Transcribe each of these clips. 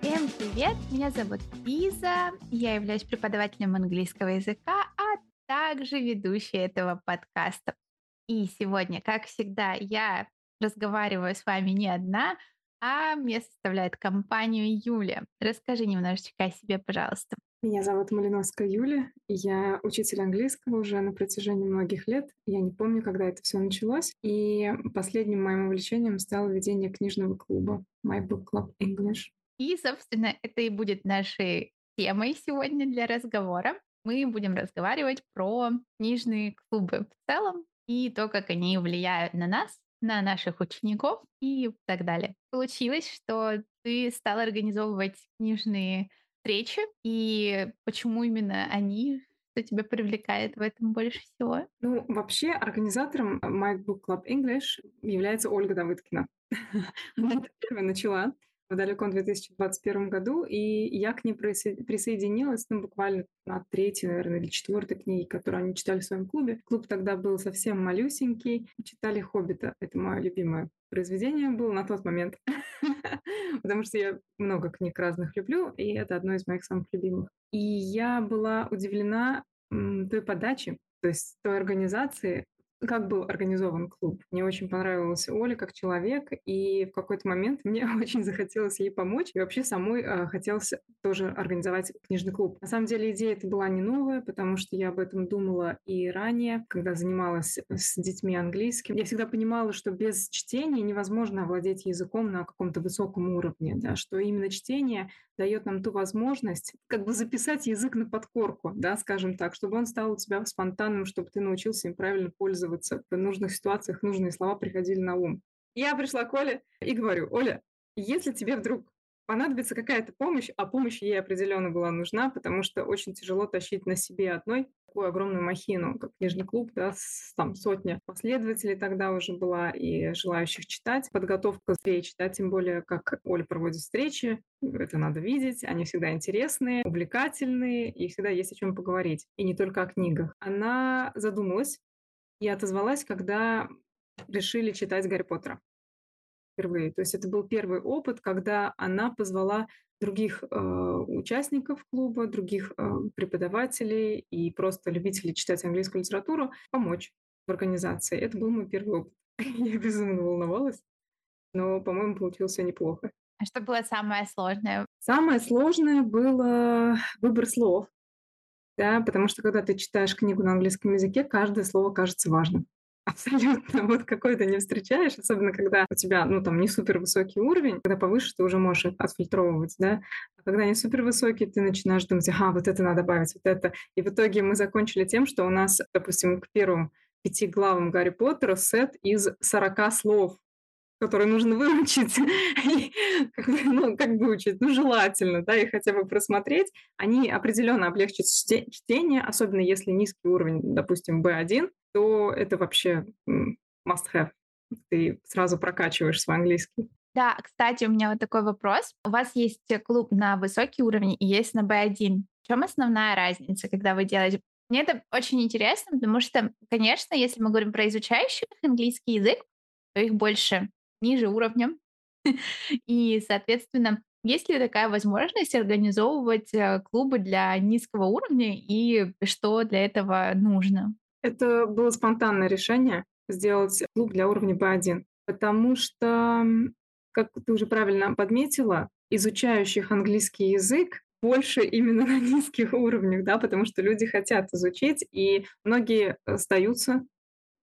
Всем привет! Меня зовут Лиза, я являюсь преподавателем английского языка, а также ведущей этого подкаста. И сегодня, как всегда, я разговариваю с вами не одна, а мне составляет компанию Юля. Расскажи немножечко о себе, пожалуйста. Меня зовут Малиновская Юля, я учитель английского уже на протяжении многих лет. Я не помню, когда это все началось. И последним моим увлечением стало ведение книжного клуба My Book Club English. И, собственно, это и будет нашей темой сегодня для разговора. Мы будем разговаривать про книжные клубы в целом и то, как они влияют на нас, на наших учеников и так далее. Получилось, что ты стал организовывать книжные встречи, и почему именно они, что тебя привлекает в этом больше всего? Ну, вообще, организатором My Book Club English является Ольга Давыдкина. Она это первая начала в далеком 2021 году, и я к ней присоединилась, ну, буквально на третьей, наверное, или четвертой книге, которую они читали в своем клубе. Клуб тогда был совсем малюсенький, читали «Хоббита», это мое любимое произведение было на тот момент, потому что я много книг разных люблю, и это одно из моих самых любимых. И я была удивлена той подачи, то есть той организации, как был организован клуб. Мне очень понравилась Оля как человек, и в какой-то момент мне очень захотелось ей помочь, и вообще самой э, хотелось тоже организовать книжный клуб. На самом деле идея эта была не новая, потому что я об этом думала и ранее, когда занималась с детьми английским. Я всегда понимала, что без чтения невозможно овладеть языком на каком-то высоком уровне, да, что именно чтение дает нам ту возможность как бы записать язык на подкорку, да, скажем так, чтобы он стал у тебя спонтанным, чтобы ты научился им правильно пользоваться. В нужных ситуациях нужные слова приходили на ум. Я пришла к Оле и говорю, Оля, если тебе вдруг понадобится какая-то помощь, а помощь ей определенно была нужна, потому что очень тяжело тащить на себе одной такую огромную махину, как книжный клуб, да, с, там сотня последователей тогда уже была и желающих читать. Подготовка встреч, да, тем более, как Оля проводит встречи, это надо видеть, они всегда интересные, увлекательные, и всегда есть о чем поговорить, и не только о книгах. Она задумалась и отозвалась, когда решили читать Гарри Поттера впервые. То есть это был первый опыт, когда она позвала других э, участников клуба, других э, преподавателей и просто любителей читать английскую литературу помочь в организации. Это был мой первый опыт. Я безумно волновалась, но, по-моему, получилось все неплохо. А что было самое сложное? Самое сложное было выбор слов. Да, потому что когда ты читаешь книгу на английском языке, каждое слово кажется важным. Абсолютно. Вот какой то не встречаешь, особенно когда у тебя, ну, там, не супер высокий уровень, когда повыше ты уже можешь отфильтровывать, да, а когда не супер высокий, ты начинаешь думать, ага, вот это надо добавить, вот это. И в итоге мы закончили тем, что у нас, допустим, к первым пяти главам Гарри Поттера сет из 40 слов, которые нужно выучить, ну, как выучить, ну, желательно, да, и хотя бы просмотреть, они определенно облегчат чтение, особенно если низкий уровень, допустим, B1, то это вообще must-have. Ты сразу прокачиваешь свой английский. Да, кстати, у меня вот такой вопрос. У вас есть клуб на высокий уровень и есть на B1. В чем основная разница, когда вы делаете? Мне это очень интересно, потому что, конечно, если мы говорим про изучающих английский язык, то их больше ниже уровнем. И, соответственно, есть ли такая возможность организовывать э, клубы для низкого уровня и что для этого нужно? Это было спонтанное решение сделать клуб для уровня B1, потому что, как ты уже правильно подметила, изучающих английский язык больше именно на низких уровнях, да, потому что люди хотят изучить, и многие остаются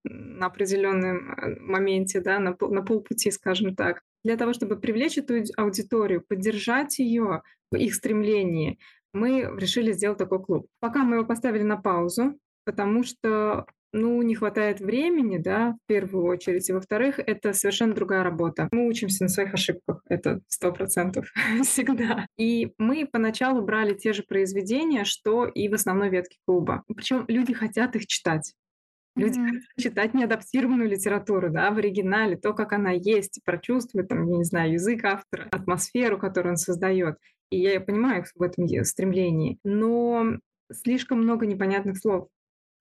на определенном э, моменте, да, на, на полпути, скажем так. Для того, чтобы привлечь эту аудиторию, поддержать ее в их стремлении, мы решили сделать такой клуб. Пока мы его поставили на паузу, потому что ну, не хватает времени, да, в первую очередь. И во-вторых, это совершенно другая работа. Мы учимся на своих ошибках, это сто процентов всегда. И мы поначалу брали те же произведения, что и в основной ветке клуба. Причем люди хотят их читать. Люди mm-hmm. хотят читать неадаптированную литературу, да, в оригинале, то, как она есть, прочувствовать, там, я не знаю, язык автора, атмосферу, которую он создает. И я понимаю их в этом стремлении. Но слишком много непонятных слов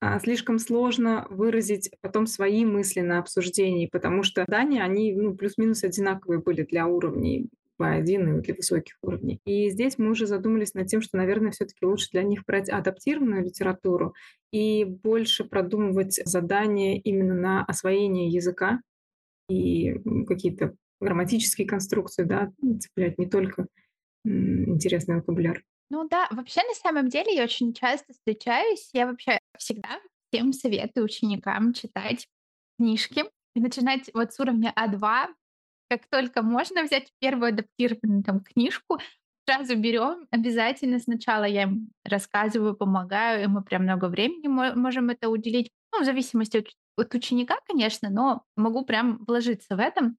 а, слишком сложно выразить потом свои мысли на обсуждении, потому что задания, они ну, плюс-минус одинаковые были для уровней B1 и для высоких уровней. И здесь мы уже задумались над тем, что, наверное, все-таки лучше для них брать адаптированную литературу и больше продумывать задания именно на освоение языка и какие-то грамматические конструкции, да, цеплять не только интересный вокабуляр. Ну да, вообще на самом деле я очень часто встречаюсь, я вообще всегда всем советую ученикам читать книжки и начинать вот с уровня А2. Как только можно взять первую адаптированную там книжку, сразу берем, обязательно сначала я им рассказываю, помогаю, и мы прям много времени можем это уделить. Ну, в зависимости от, от ученика, конечно, но могу прям вложиться в этом.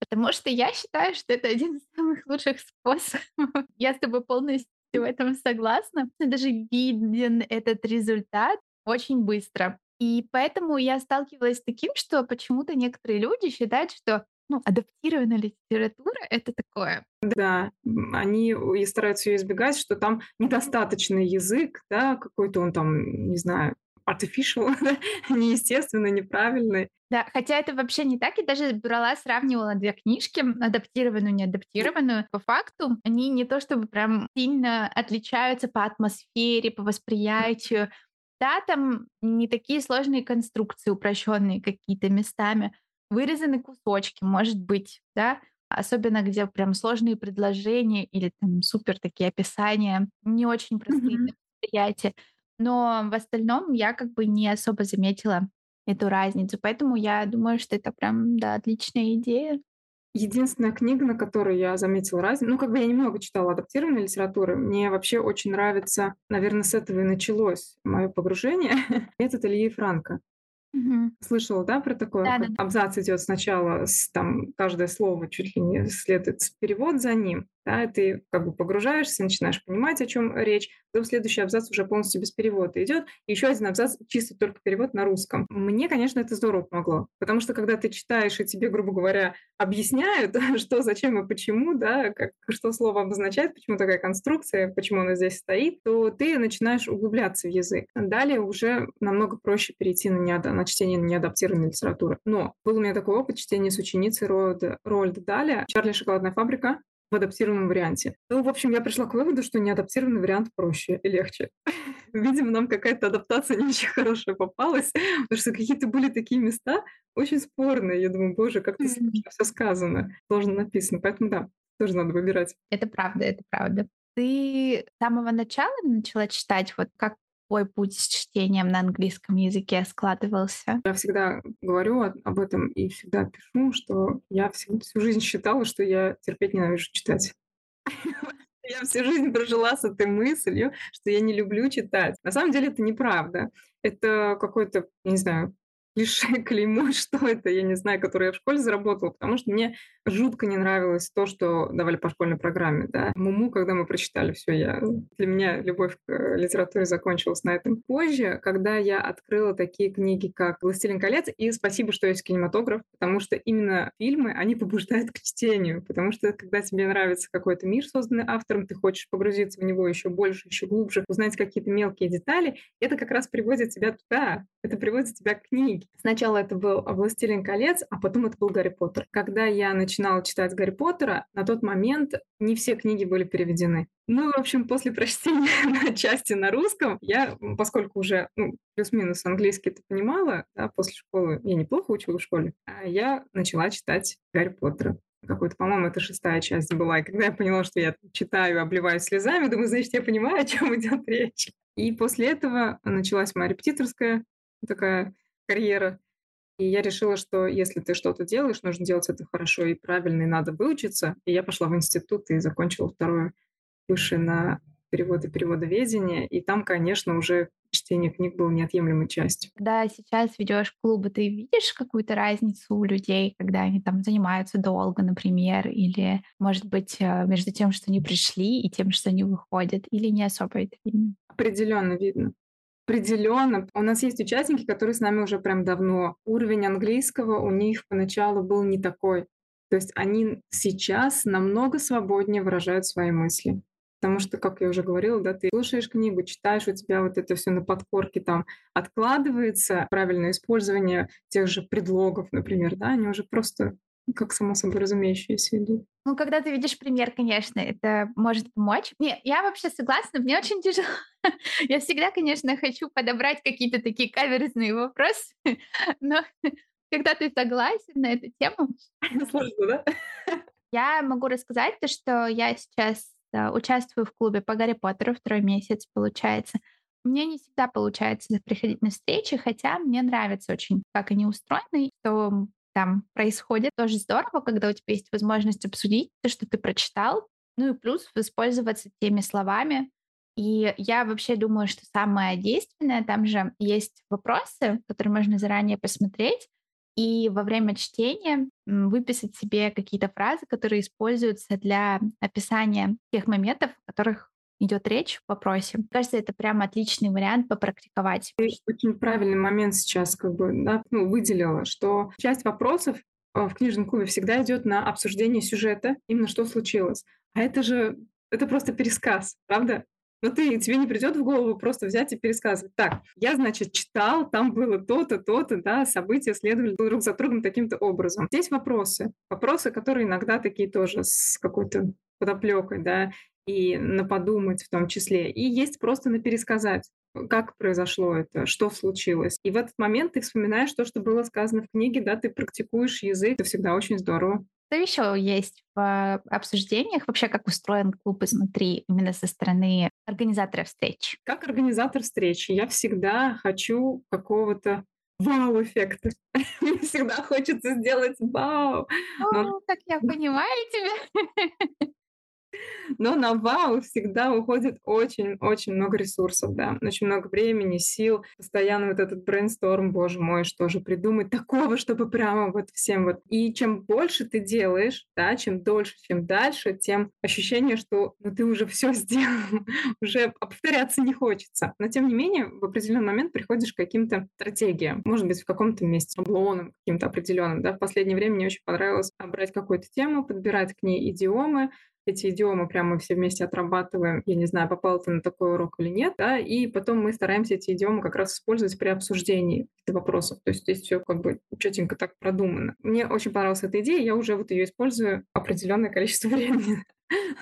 Потому что я считаю, что это один из самых лучших способов. Я с тобой полностью в этом согласна. Даже виден этот результат очень быстро. И поэтому я сталкивалась с таким, что почему-то некоторые люди считают, что ну, адаптированная литература — это такое. Да, они и стараются ее избегать, что там недостаточный язык, да, какой-то он там, не знаю, artificial, неестественный, неправильный. Да, хотя это вообще не так. Я даже брала, сравнивала две книжки, адаптированную, неадаптированную. По факту они не то чтобы прям сильно отличаются по атмосфере, по восприятию. Да, там не такие сложные конструкции, упрощенные какие-то местами. Вырезаны кусочки, может быть, да, особенно где прям сложные предложения или там супер такие описания, не очень простые mm-hmm. восприятия. Но в остальном я как бы не особо заметила эту разницу. Поэтому я думаю, что это прям, да, отличная идея. Единственная книга, на которой я заметила разницу, ну, как бы я немного читала адаптированной литературы, мне вообще очень нравится, наверное, с этого и началось мое погружение, метод Ильи Франка. Мгм. Слышала, да, про такое? Да, Как да. абзац идет сначала, с, там каждое слово чуть ли не следует перевод за ним, да, ты как бы погружаешься, начинаешь понимать, о чем речь, потом следующий абзац уже полностью без перевода идет, и еще один абзац чисто только перевод на русском. Мне, конечно, это здорово помогло, потому что когда ты читаешь, и тебе, грубо говоря, объясняют, что, зачем и почему, да, как, что слово обозначает, почему такая конструкция, почему она здесь стоит, то ты начинаешь углубляться в язык. Далее уже намного проще перейти на, неада, на чтение неадаптированной литературы. Но был у меня такой опыт чтения с ученицей Рольда Даля «Чарли шоколадная фабрика», в адаптированном варианте. Ну, в общем, я пришла к выводу, что неадаптированный вариант проще и легче. Видимо, нам какая-то адаптация не очень хорошая попалась, потому что какие-то были такие места очень спорные. Я думаю, боже, как то все сказано, сложно написано. Поэтому да, тоже надо выбирать. Это правда, это правда. Ты с самого начала начала читать, вот как твой путь с чтением на английском языке складывался? Я всегда говорю об этом и всегда пишу, что я всю, всю жизнь считала, что я терпеть ненавижу читать. Я всю жизнь прожила с этой мыслью, что я не люблю читать. На самом деле это неправда. Это какой-то, не знаю, клише, клеймо, что это, я не знаю, которое я в школе заработала, потому что мне жутко не нравилось то, что давали по школьной программе. Да. Муму, когда мы прочитали все, я... для меня любовь к э, литературе закончилась на этом. Позже, когда я открыла такие книги, как «Властелин колец», и спасибо, что есть кинематограф, потому что именно фильмы, они побуждают к чтению, потому что когда тебе нравится какой-то мир, созданный автором, ты хочешь погрузиться в него еще больше, еще глубже, узнать какие-то мелкие детали, это как раз приводит тебя туда, это приводит тебя к книге. Сначала это был «Властелин колец», а потом это был «Гарри Поттер». Когда я начинала читать «Гарри Поттера», на тот момент не все книги были переведены. Ну, в общем, после прочтения части на русском, я, поскольку уже ну, плюс-минус английский ты понимала, да, после школы, я неплохо учила в школе, а я начала читать «Гарри Поттера» какой-то, по-моему, это шестая часть была. И когда я поняла, что я читаю, обливаюсь слезами, думаю, значит, я понимаю, о чем идет речь. И после этого началась моя репетиторская такая карьера. И я решила, что если ты что-то делаешь, нужно делать это хорошо и правильно, и надо выучиться. И я пошла в институт и закончила второе высшее на перевод и переводоведение. И там, конечно, уже чтение книг было неотъемлемой частью. Когда сейчас ведешь клубы, ты видишь какую-то разницу у людей, когда они там занимаются долго, например, или, может быть, э, между тем, что они пришли, и тем, что они выходят, или не особо это видно? Определенно видно определенно. У нас есть участники, которые с нами уже прям давно. Уровень английского у них поначалу был не такой. То есть они сейчас намного свободнее выражают свои мысли. Потому что, как я уже говорила, да, ты слушаешь книгу, читаешь, у тебя вот это все на подкорке там откладывается, правильное использование тех же предлогов, например, да, они уже просто как само собой разумеющееся идут. Ну, когда ты видишь пример, конечно, это может помочь. Не, я вообще согласна, мне очень тяжело. Я всегда, конечно, хочу подобрать какие-то такие каверзные вопросы, но когда ты согласен на эту тему... Сложно, да? Я могу рассказать то, что я сейчас да, участвую в клубе по Гарри Поттеру второй месяц, получается. Мне не всегда получается приходить на встречи, хотя мне нравится очень, как они устроены, что там происходит. Тоже здорово, когда у тебя есть возможность обсудить то, что ты прочитал, ну и плюс воспользоваться теми словами. И я вообще думаю, что самое действенное, там же есть вопросы, которые можно заранее посмотреть, и во время чтения выписать себе какие-то фразы, которые используются для описания тех моментов, о которых идет речь в вопросе. Мне кажется, это прям отличный вариант попрактиковать. Ты очень правильный момент сейчас как бы да, ну, выделила, что часть вопросов а, в книжном клубе всегда идет на обсуждение сюжета, именно что случилось. А это же это просто пересказ, правда? Но ты, тебе не придет в голову просто взять и пересказывать. Так, я, значит, читал, там было то-то, то-то, да, события следовали друг за другом таким-то образом. Здесь вопросы. Вопросы, которые иногда такие тоже с какой-то подоплекой, да, и на подумать в том числе. И есть просто на пересказать, как произошло это, что случилось. И в этот момент ты вспоминаешь то, что было сказано в книге, да, ты практикуешь язык, это всегда очень здорово. Что еще есть в обсуждениях? Вообще, как устроен клуб изнутри, именно со стороны организатора встреч? Как организатор встречи я всегда хочу какого-то вау-эффекта. Мне всегда хочется сделать вау. О, как я понимаю тебя. Но на вау всегда уходит очень-очень много ресурсов, да, очень много времени, сил, постоянно вот этот брейнсторм, боже мой, что же придумать такого, чтобы прямо вот всем вот. И чем больше ты делаешь, да, чем дольше, чем дальше, тем ощущение, что ну, ты уже все сделал, уже повторяться не хочется. Но тем не менее, в определенный момент приходишь к каким-то стратегиям, может быть, в каком-то месте, шаблоном каким-то определенным, да. В последнее время мне очень понравилось брать какую-то тему, подбирать к ней идиомы, эти идиомы прямо все вместе отрабатываем. Я не знаю, попал ты на такой урок или нет, да, и потом мы стараемся эти идиомы как раз использовать при обсуждении вопросов. То есть здесь все как бы четенько так продумано. Мне очень понравилась эта идея, я уже вот ее использую определенное количество времени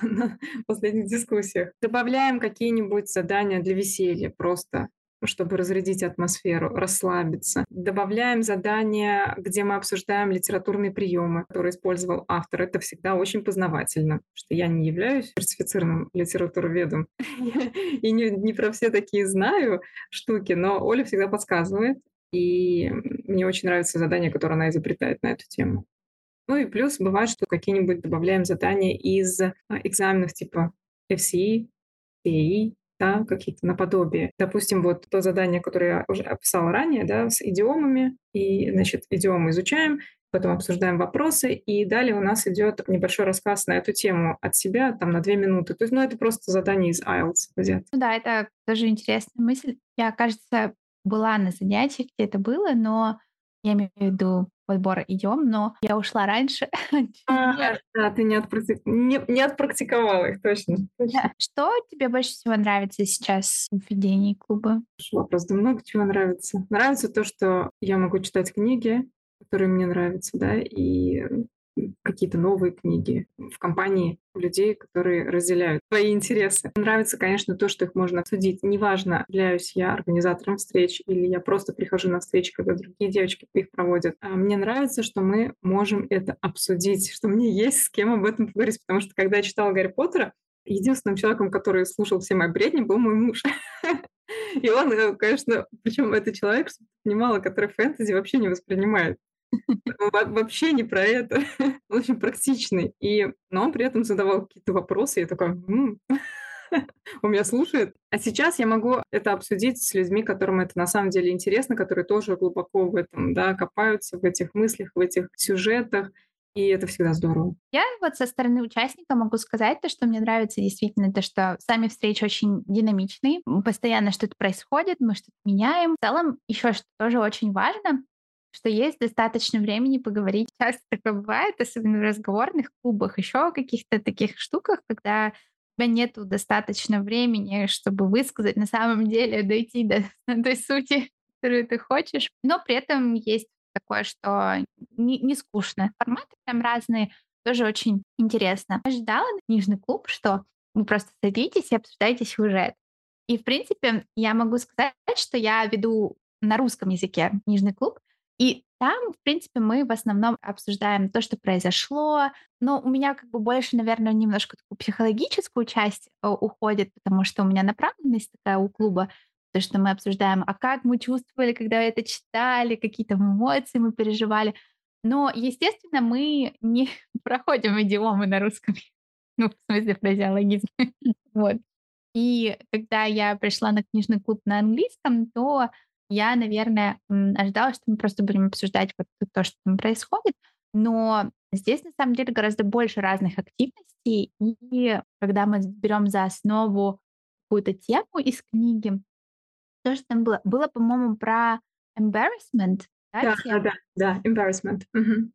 на последних дискуссиях. Добавляем какие-нибудь задания для веселья просто чтобы разрядить атмосферу, расслабиться. Добавляем задания, где мы обсуждаем литературные приемы, которые использовал автор. Это всегда очень познавательно, что я не являюсь сертифицированным литературоведом и не, не про все такие знаю штуки, но Оля всегда подсказывает, и мне очень нравится задание, которое она изобретает на эту тему. Ну и плюс бывает, что какие-нибудь добавляем задания из а, экзаменов типа FCE, CAE, да, какие-то наподобие. Допустим, вот то задание, которое я уже описала ранее, да, с идиомами, и, значит, идиомы изучаем, потом обсуждаем вопросы, и далее у нас идет небольшой рассказ на эту тему от себя, там, на две минуты. То есть, ну, это просто задание из IELTS взят. Ну да, это тоже интересная мысль. Я, кажется, была на занятиях, где это было, но я имею в виду подбора идем, но я ушла раньше. А, да, ты не, отпракти... не, не отпрактиковала их, точно. точно. Что тебе больше всего нравится сейчас в ведении клуба? Вопрос, да много чего нравится. Нравится то, что я могу читать книги, которые мне нравятся, да, и какие-то новые книги в компании людей, которые разделяют твои интересы. Нравится, конечно, то, что их можно обсудить. Неважно, являюсь я организатором встреч или я просто прихожу на встречи, когда другие девочки их проводят. А мне нравится, что мы можем это обсудить, что мне есть с кем об этом поговорить, потому что когда я читала Гарри Поттера, единственным человеком, который слушал все мои бредни, был мой муж. И он, э, конечно, причем это человек, что понимала, который фэнтези вообще не воспринимает. Вообще не про это. Он очень практичный. И, но он при этом задавал какие-то вопросы. Я такая, м-м". он меня слушает. А сейчас я могу это обсудить с людьми, которым это на самом деле интересно, которые тоже глубоко в этом, да, копаются в этих мыслях, в этих сюжетах. И это всегда здорово. Я вот со стороны участника могу сказать то, что мне нравится действительно, то, что сами встречи очень динамичные, постоянно что-то происходит, мы что-то меняем. В целом, еще что тоже очень важно, что есть достаточно времени поговорить. Часто такое бывает, особенно в разговорных клубах, еще о каких-то таких штуках, когда у тебя нету достаточно времени, чтобы высказать на самом деле, дойти до той сути, которую ты хочешь. Но при этом есть такое, что не, не скучно. Форматы прям разные, тоже очень интересно. Ожидала на книжный клуб, что вы просто садитесь и обсуждаете сюжет. И, в принципе, я могу сказать, что я веду на русском языке книжный клуб, и там, в принципе, мы в основном обсуждаем то, что произошло. Но у меня как бы больше, наверное, немножко такую психологическую часть э, уходит, потому что у меня направленность такая у клуба, то, что мы обсуждаем, а как мы чувствовали, когда это читали, какие то эмоции мы переживали. Но, естественно, мы не проходим идиомы на русском. Ну, в смысле, фразеологизм. вот. И когда я пришла на книжный клуб на английском, то я, наверное, ожидала, что мы просто будем обсуждать вот то, что там происходит, но здесь на самом деле гораздо больше разных активностей, и когда мы берем за основу какую-то тему из книги, то, что там было, было, по-моему, про embarrassment, да, да, да, да, да, embarrassment. Угу.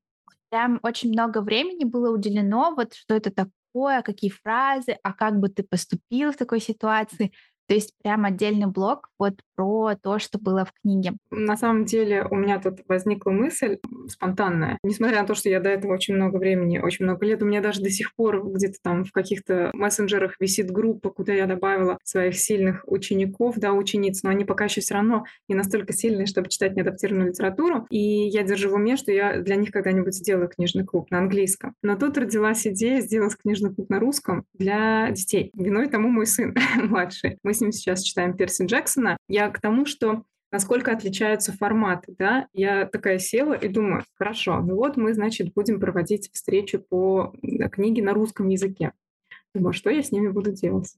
Прям очень много времени было уделено, вот что это такое, какие фразы, а как бы ты поступил в такой ситуации. То есть прям отдельный блок вот про то, что было в книге. На самом деле у меня тут возникла мысль спонтанная. Несмотря на то, что я до этого очень много времени, очень много лет, у меня даже до сих пор где-то там в каких-то мессенджерах висит группа, куда я добавила своих сильных учеников, да, учениц, но они пока еще все равно не настолько сильные, чтобы читать неадаптированную литературу. И я держу в уме, что я для них когда-нибудь сделаю книжный клуб на английском. Но тут родилась идея сделать книжный клуб на русском для детей. Виной тому мой сын младший. Мы с ним сейчас читаем Перси Джексона. Я к тому, что насколько отличаются форматы, да, я такая села и думаю, хорошо, ну вот мы, значит, будем проводить встречу по книге на русском языке. Думаю, что я с ними буду делать?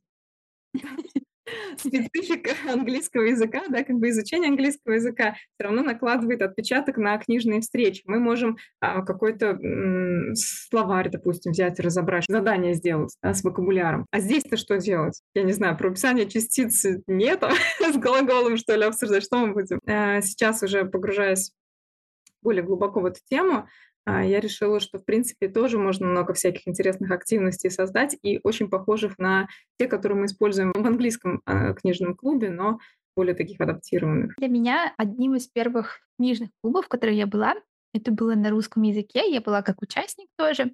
Специфика английского языка, да, как бы изучение английского языка все равно накладывает отпечаток на книжные встречи. Мы можем а, какой-то словарь, допустим, взять разобрать, задание сделать да, с вокабуляром. А здесь-то что делать? Я не знаю, про описание частиц нет, с глаголом, что ли, обсуждать, что мы будем? А, сейчас уже погружаясь более глубоко в эту тему, я решила, что, в принципе, тоже можно много всяких интересных активностей создать и очень похожих на те, которые мы используем в английском э, книжном клубе, но более таких адаптированных. Для меня одним из первых книжных клубов, в которых я была, это было на русском языке, я была как участник тоже.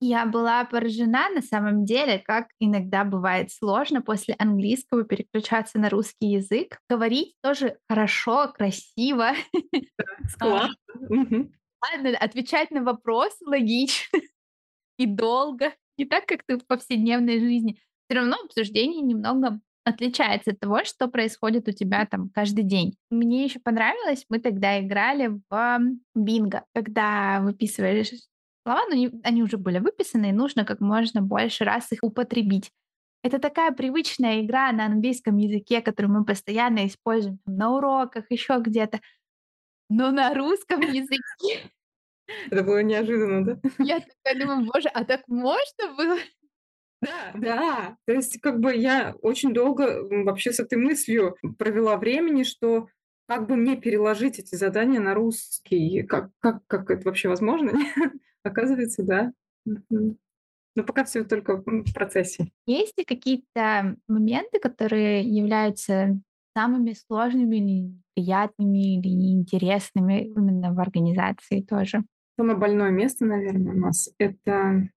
Я была поражена на самом деле, как иногда бывает сложно после английского переключаться на русский язык. Говорить тоже хорошо, красиво. Да, Ладно, отвечать на вопросы логично и долго, не так, как ты в повседневной жизни. Все равно обсуждение немного отличается от того, что происходит у тебя там каждый день. Мне еще понравилось, мы тогда играли в бинго, когда выписываешь слова, но они уже были выписаны, и нужно как можно больше раз их употребить. Это такая привычная игра на английском языке, которую мы постоянно используем на уроках, еще где-то. Но на русском языке Это было неожиданно, да? я такая думаю: "Боже, а так можно было?" Да, да. То есть как бы я очень долго, вообще с этой мыслью провела времени, что как бы мне переложить эти задания на русский? Как как как это вообще возможно? Оказывается, да. Но пока все только в процессе. Есть ли какие-то моменты, которые являются самыми сложными или приятными, или интересными именно в организации тоже? Самое больное место, наверное, у нас- это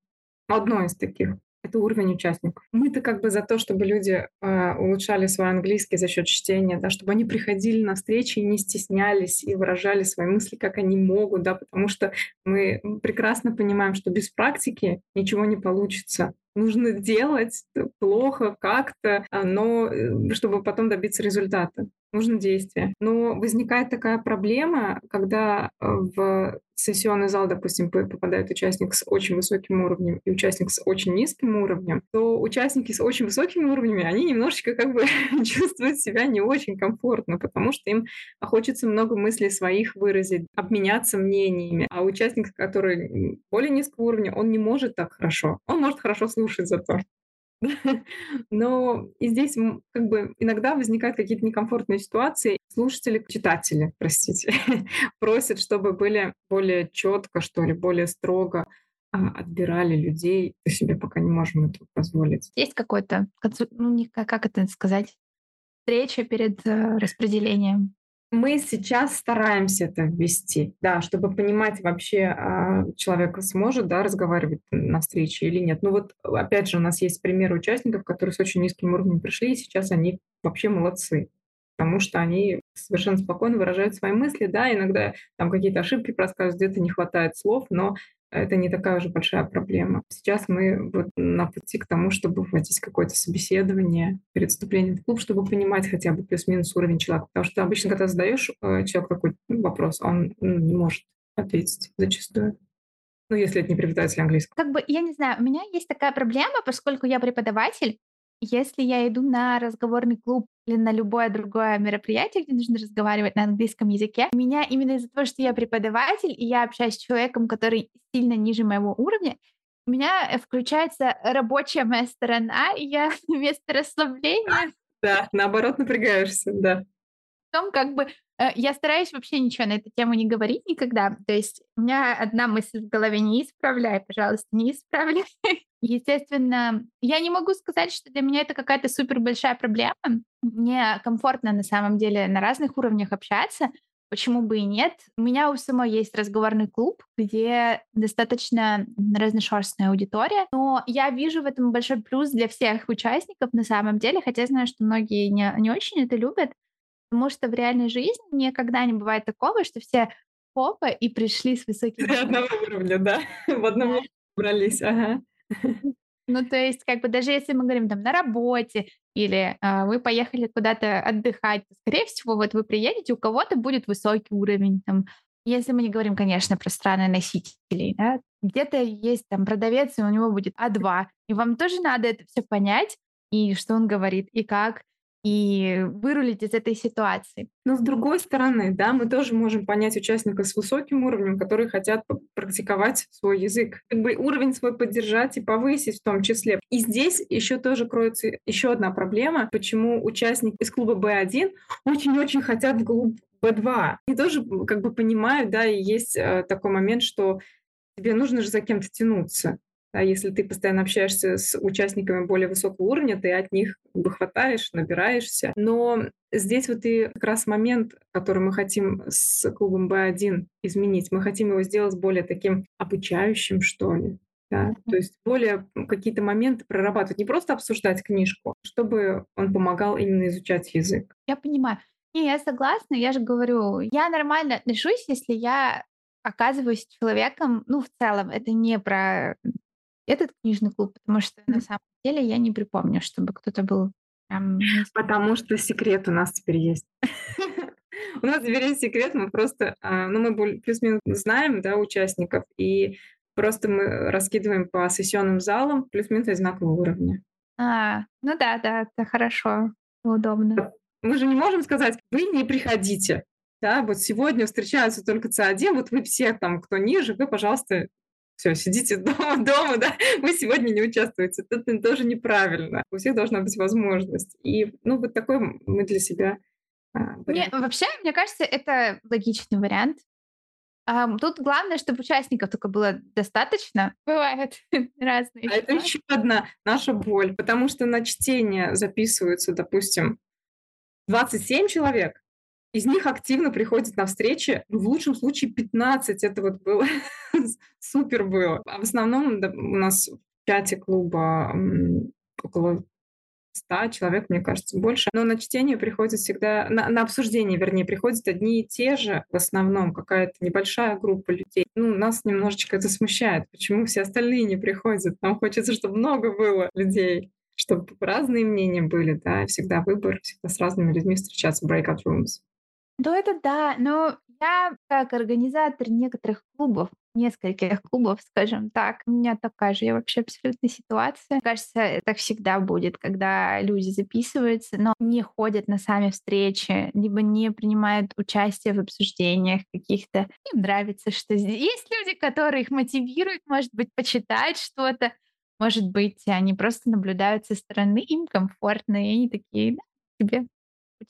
одно из таких это уровень участников. Мы-то как бы за то, чтобы люди э, улучшали свой английский за счет чтения, да, чтобы они приходили на встречи и не стеснялись и выражали свои мысли, как они могут, да, потому что мы прекрасно понимаем, что без практики ничего не получится. Нужно делать плохо как-то, а, но э, чтобы потом добиться результата нужно действие. Но возникает такая проблема, когда э, в сессионный зал, допустим, попадает участник с очень высоким уровнем и участник с очень низким уровнем, то участники с очень высокими уровнями, они немножечко как бы чувствуют себя не очень комфортно, потому что им хочется много мыслей своих выразить, обменяться мнениями. А участник, который более низкого уровня, он не может так хорошо. Он может хорошо слушать зато. Но и здесь как бы иногда возникают какие-то некомфортные ситуации. Слушатели, читатели, простите, просят, чтобы были более четко, что ли, более строго а, отбирали людей, мы себе пока не можем этого позволить. Есть какой-то, ну, не, как это сказать, встреча перед э, распределением? Мы сейчас стараемся это ввести, да, чтобы понимать вообще, а, человек сможет, да, разговаривать на встрече или нет. Ну вот, опять же, у нас есть примеры участников, которые с очень низким уровнем пришли, и сейчас они вообще молодцы, потому что они совершенно спокойно выражают свои мысли, да, иногда там какие-то ошибки рассказывают, где-то не хватает слов, но это не такая уже большая проблема. Сейчас мы вот на пути к тому, чтобы вводить какое-то собеседование перед вступлением в клуб, чтобы понимать хотя бы плюс-минус уровень человека. Потому что обычно, когда задаешь э, человеку какой-то вопрос, он ну, не может ответить зачастую. Ну, если это не преподаватель английского. Как бы, я не знаю, у меня есть такая проблема, поскольку я преподаватель, если я иду на разговорный клуб или на любое другое мероприятие, где нужно разговаривать на английском языке, меня именно из-за того, что я преподаватель, и я общаюсь с человеком, который сильно ниже моего уровня, у меня э, включается рабочая моя сторона, и я вместо расслабления... Да, наоборот напрягаешься, да. Потом как бы э, я стараюсь вообще ничего на эту тему не говорить никогда. То есть у меня одна мысль в голове «не исправляй, пожалуйста, не исправляй». Естественно, я не могу сказать, что для меня это какая-то супер большая проблема. Мне комфортно на самом деле на разных уровнях общаться. Почему бы и нет? У меня у самой есть разговорный клуб, где достаточно разношерстная аудитория, но я вижу в этом большой плюс для всех участников на самом деле, хотя знаю, что многие не, не очень это любят, потому что в реальной жизни никогда не бывает такого, что все попа и пришли с высоким... Одного уровня, да? В одном да. брались, ага. Ну, то есть, как бы даже если мы говорим там на работе или э, вы поехали куда-то отдыхать, скорее всего, вот вы приедете, у кого-то будет высокий уровень, там, если мы не говорим, конечно, про страны носителей, да, где-то есть там продавец, и у него будет А2, и вам тоже надо это все понять, и что он говорит, и как, и вырулить из этой ситуации. Но с другой стороны, да, мы тоже можем понять участника с высоким уровнем, которые хотят практиковать свой язык, как бы уровень свой поддержать и повысить в том числе. И здесь еще тоже кроется еще одна проблема, почему участник из клуба B1 очень-очень хотят в клуб B2. Они тоже как бы понимают, да, и есть э, такой момент, что тебе нужно же за кем-то тянуться. А если ты постоянно общаешься с участниками более высокого уровня, ты от них бы хватаешь, набираешься. Но здесь вот и как раз момент, который мы хотим с клубом B1 изменить. Мы хотим его сделать более таким обучающим, что ли. Да? То есть более какие-то моменты прорабатывать, не просто обсуждать книжку, чтобы он помогал именно изучать язык. Я понимаю. Не, я согласна, я же говорю, я нормально отношусь, если я оказываюсь человеком, ну, в целом, это не про этот книжный клуб, потому что на самом деле я не припомню, чтобы кто-то был прям... Потому что секрет у нас теперь есть. У нас теперь есть секрет, мы просто, а, ну, мы плюс-минус знаем, да, участников, и просто мы раскидываем по сессионным залам плюс-минус одинакового уровня. А, ну да, да, это хорошо, удобно. Мы же не можем сказать, вы не приходите, да, вот сегодня встречаются только С1, вот вы все там, кто ниже, вы, пожалуйста, все, сидите дома, дома, да, вы сегодня не участвуете. Это тоже неправильно. У всех должна быть возможность. И, ну, вот такой мы для себя а, не, вообще, мне кажется, это логичный вариант. Um, тут главное, чтобы участников только было достаточно. Бывает разные. А это еще одна наша боль, потому что на чтение записываются, допустим, 27 человек, из них активно приходят на встречи, ну, в лучшем случае 15, это вот было супер было. А в основном да, у нас в чате клуба около 100 человек, мне кажется, больше. Но на чтение приходят всегда, на, на обсуждение, вернее, приходят одни и те же, в основном какая-то небольшая группа людей. Ну, нас немножечко это смущает. Почему все остальные не приходят? Нам хочется, чтобы много было людей чтобы разные мнения были, да, всегда выбор, всегда с разными людьми встречаться в breakout rooms. Да, это да, но я как организатор некоторых клубов, нескольких клубов, скажем так, у меня такая же вообще абсолютная ситуация. Кажется, так всегда будет, когда люди записываются, но не ходят на сами встречи, либо не принимают участие в обсуждениях каких-то. Им нравится, что есть люди, которые их мотивируют, может быть, почитать что-то, может быть, они просто наблюдают со стороны, им комфортно, и они такие, да, тебе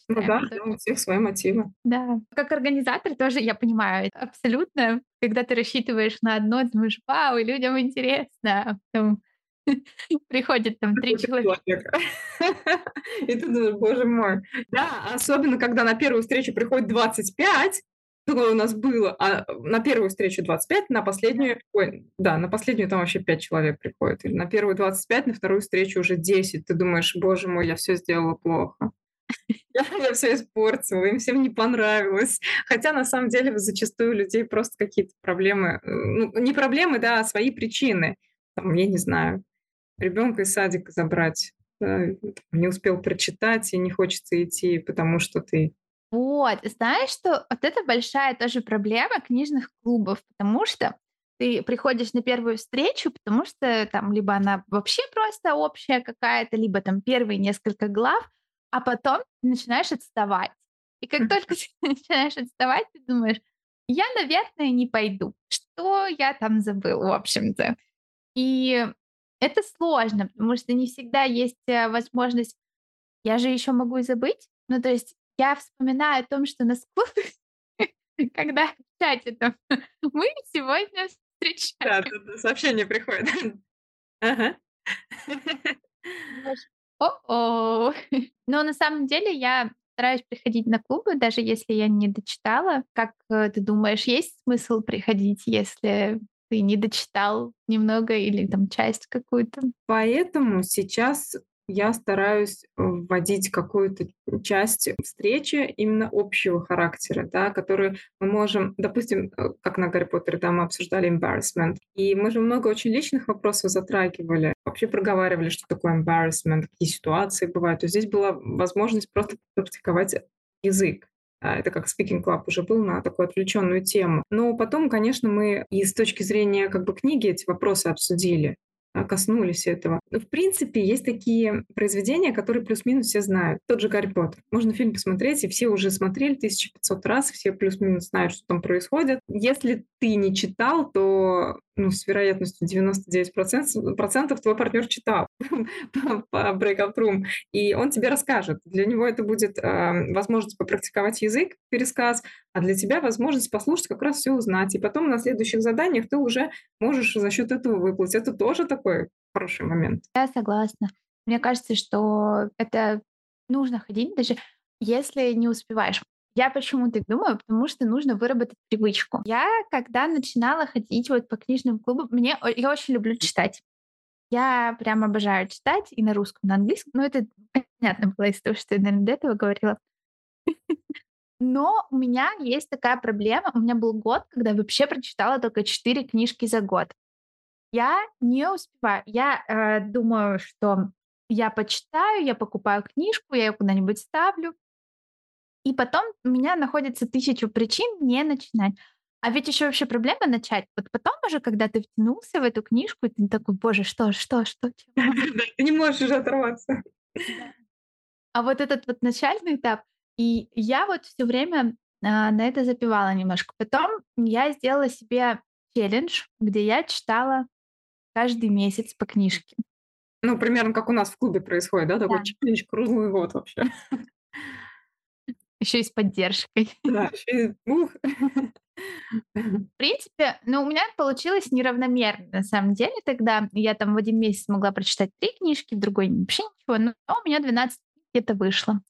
ну да, да, у всех свои мотивы. Да. Как организатор тоже я понимаю абсолютно. когда ты рассчитываешь на одно, думаешь, вау, и людям интересно, а потом приходит там три человека. И ты думаешь, боже мой. Да, особенно, когда на первую встречу приходит 25, такое у нас было, а на первую встречу 25, на последнюю, ой, да, на последнюю там вообще 5 человек приходит. Или на первую 25, на вторую встречу уже 10. Ты думаешь, боже мой, я все сделала плохо. Я, я все испортила, им всем не понравилось. Хотя на самом деле зачастую у людей просто какие-то проблемы, ну, не проблемы, да, а свои причины. Там, я не знаю, ребенка из садика забрать, да, не успел прочитать и не хочется идти, потому что ты вот, знаешь, что вот это большая тоже проблема книжных клубов, потому что ты приходишь на первую встречу, потому что там либо она вообще просто общая какая-то, либо там первые несколько глав, а потом начинаешь отставать. И как только ты начинаешь отставать, ты думаешь, я, наверное, не пойду. Что я там забыл, в общем-то. И это сложно, потому что не всегда есть э, возможность. Я же еще могу и забыть. Ну, то есть я вспоминаю о том, что на клубе, когда в чате там мы сегодня встречаемся. Да, да, сообщение приходит. Ага. О-о. Но на самом деле я стараюсь приходить на клубы, даже если я не дочитала. Как э, ты думаешь, есть смысл приходить, если ты не дочитал немного или там часть какую-то? Поэтому сейчас я стараюсь вводить какую-то часть встречи именно общего характера, да, которую мы можем, допустим, э, как на Гарри Поттере, да, мы обсуждали embarrassment, и мы же много очень личных вопросов затрагивали, вообще проговаривали, что такое embarrassment, какие ситуации бывают. То здесь была возможность просто практиковать язык. Это как Speaking Club уже был на такую отвлеченную тему. Но потом, конечно, мы и с точки зрения как бы книги эти вопросы обсудили. А, коснулись этого. Но, в принципе, есть такие произведения, которые плюс-минус все знают. Тот же Гарри Поттер. Можно фильм посмотреть, и все уже смотрели 1500 раз, все плюс-минус знают, что там происходит. Если ты не читал, то ну, с вероятностью 99% процентов твой партнер читал по Breakout Room, и он тебе расскажет. Для него это будет э, возможность попрактиковать язык, пересказ, а для тебя возможность послушать, как раз все узнать. И потом на следующих заданиях ты уже можешь за счет этого выплатить. Это тоже такой хороший момент. Я согласна. Мне кажется, что это нужно ходить, даже если не успеваешь. Я почему так думаю? Потому что нужно выработать привычку. Я, когда начинала ходить вот по книжным клубам, мне, я очень люблю читать. Я прям обожаю читать и на русском, и на английском. Ну, это понятно было из того, что я, наверное, до этого говорила. Но у меня есть такая проблема. У меня был год, когда я вообще прочитала только четыре книжки за год. Я не успеваю. Я э, думаю, что я почитаю, я покупаю книжку, я ее куда-нибудь ставлю, и потом у меня находится тысячу причин не начинать. А ведь еще вообще проблема начать. Вот потом уже, когда ты втянулся в эту книжку, ты такой, боже, что, что, что? Ты не можешь уже оторваться. А вот этот вот начальный этап, и я вот все время а, на это запивала немножко. Потом я сделала себе челлендж, где я читала каждый месяц по книжке. Ну, примерно как у нас в клубе происходит, да? Такой да. челлендж круглый год вообще. Еще и с поддержкой. Да, и ух. В принципе, ну, у меня получилось неравномерно, на самом деле, тогда. Я там в один месяц могла прочитать три книжки, в другой вообще ничего, но у меня 12 где-то вышло.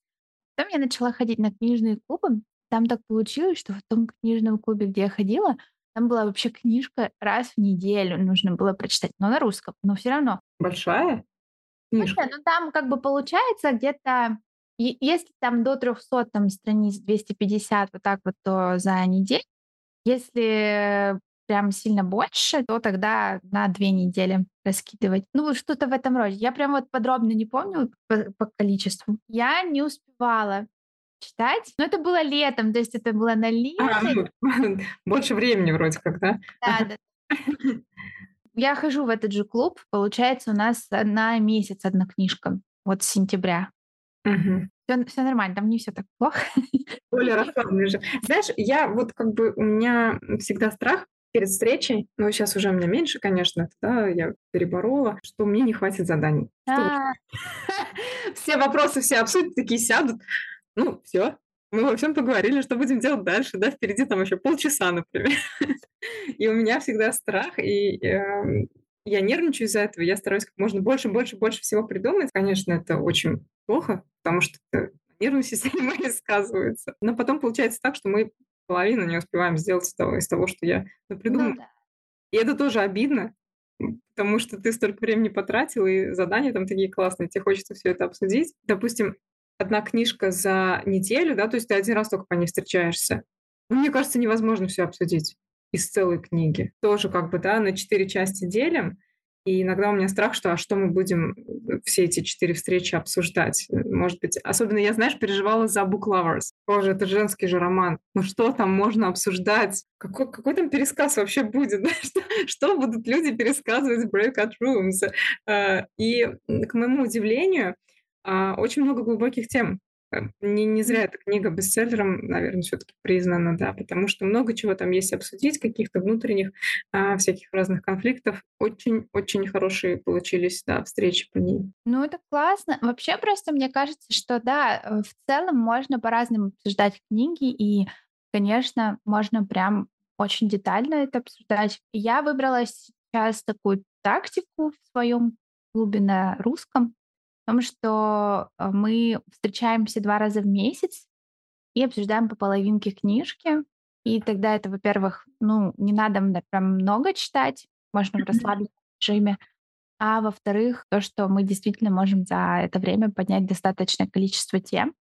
Потом я начала ходить на книжные клубы. Там так получилось, что в том книжном клубе, где я ходила, там была вообще книжка раз в неделю нужно было прочитать, но на русском, но все равно. Большая книжка? Ну, там как бы получается где-то и если там до 300 там, страниц, 250, вот так вот, то за неделю. Если прям сильно больше, то тогда на две недели раскидывать. Ну, что-то в этом роде. Я прям вот подробно не помню по, по количеству. Я не успевала читать, но это было летом, то есть это было на лето. А, больше времени вроде как, да? Да, да. Я хожу в этот же клуб, получается, у нас на месяц одна книжка, вот с сентября. Мгм. Всё всё нормально, там не все так плохо. Более расслабленно уже. Знаешь, я вот как бы у меня всегда страх перед встречей, но сейчас уже у меня меньше, конечно, да, я переборола, что мне не хватит заданий. А. все вопросы все обсудят, такие сядут. Ну, все. Мы во всем поговорили, что будем делать дальше, да, впереди там еще полчаса, например. И у меня всегда страх, и э, я нервничаю из-за этого, я стараюсь как можно больше, больше, больше всего придумать. Конечно, это очень плохо, потому что это нервной системе сказывается. Но потом получается так, что мы половину не успеваем сделать из того, из того что я придумала. Ну, да. И это тоже обидно, потому что ты столько времени потратил, и задания там такие классные, тебе хочется все это обсудить. Допустим, одна книжка за неделю, да, то есть ты один раз только по ней встречаешься. Ну, мне кажется, невозможно все обсудить из целой книги. Тоже как бы, да, на четыре части делим, и иногда у меня страх, что а что мы будем э, все эти четыре встречи обсуждать? Может быть, особенно я, знаешь, переживала за Book Lovers. Боже, это женский же роман. Ну что там можно обсуждать? Какой, какой там пересказ вообще будет? что, что будут люди пересказывать в Breakout Rooms? А, и, к моему удивлению, а, очень много глубоких тем Э, не, не зря эта книга бестселлером, наверное, все-таки признана, да, потому что много чего там есть обсудить, каких-то внутренних а, всяких разных конфликтов. Очень-очень хорошие получились, да, встречи по ней. Ну, это классно. Вообще просто мне кажется, что, да, э, в целом можно по-разному обсуждать книги, и, конечно, можно прям очень детально это обсуждать. Я выбрала сейчас такую тактику в своем клубе на русском, том, что э, мы встречаемся два раза в месяц и обсуждаем по половинке книжки. И тогда это, во-первых, ну, не надо прям много читать, можно в расслабленном режиме. А во-вторых, то, что мы действительно можем за это время поднять достаточное количество тем,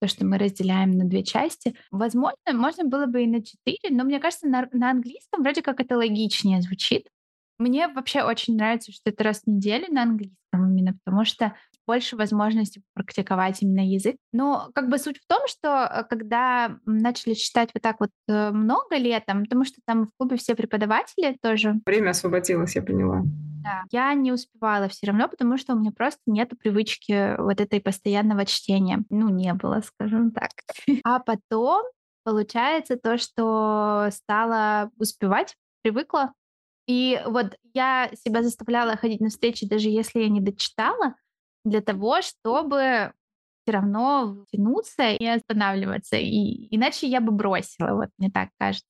то, что мы разделяем на две части. Возможно, можно было бы и на четыре, но мне кажется, на, на английском вроде как это логичнее звучит. Мне вообще очень нравится, что это раз в неделю на английском именно, потому что больше возможностей практиковать именно язык. Но как бы суть в том, что э, когда начали читать вот так вот э, много летом, потому что там в клубе все преподаватели тоже. Время освободилось, я поняла. Да. Я не успевала все равно, потому что у меня просто нет привычки вот этой постоянного чтения. Ну, не было, скажем так. А потом получается то, что стала успевать, привыкла. И вот я себя заставляла ходить на встречи, даже если я не дочитала, для того, чтобы все равно тянуться и останавливаться. И иначе я бы бросила, вот мне так кажется.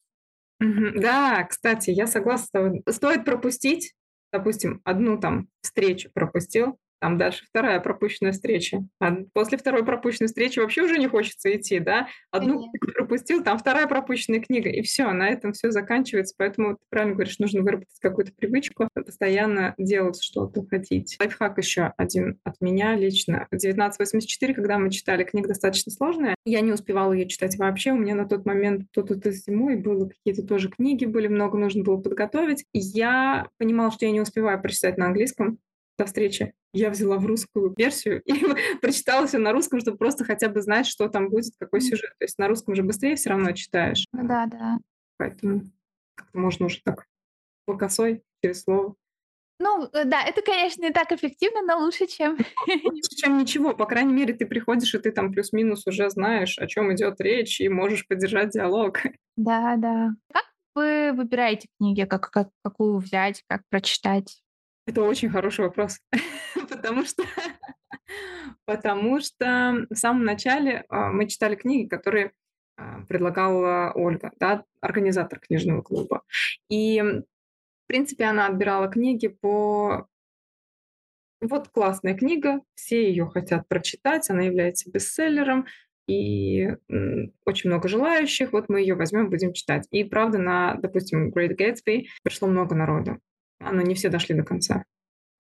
Да, кстати, я согласна. Стоит пропустить, допустим, одну там встречу пропустил, там дальше вторая пропущенная встреча. А после второй пропущенной встречи вообще уже не хочется идти, да? Одну книгу пропустил, там вторая пропущенная книга, и все, на этом все заканчивается. Поэтому ты правильно говоришь, нужно выработать какую-то привычку, постоянно делать что-то, ходить. Лайфхак еще один от меня лично. 1984, когда мы читали, книга достаточно сложная, я не успевала ее читать вообще. У меня на тот момент тут это зимой было какие-то тоже книги были, много нужно было подготовить. Я понимала, что я не успеваю прочитать на английском, до встречи. Я взяла в русскую версию и прочитала все на русском, чтобы просто хотя бы знать, что там будет, какой сюжет. То есть на русском же быстрее все равно читаешь. Ну да, да. Поэтому как-то можно уже так по косой, через слово. Ну, э, да, это, конечно, не так эффективно, но лучше, чем... Лучше, чем ничего. По крайней мере, ты приходишь, и ты там плюс-минус уже знаешь, о чем идет речь, и можешь поддержать диалог. Да, да. Как вы выбираете книги, как, как, какую взять, как прочитать? Это очень хороший вопрос, потому что потому что в самом начале а, мы читали книги, которые а, предлагала Ольга, да, организатор книжного клуба. И, в принципе, она отбирала книги по вот классная книга, все ее хотят прочитать, она является бестселлером, и очень много желающих, вот мы ее возьмем, будем читать. И правда, на, допустим, Great Gatsby пришло много народу но не все дошли до конца.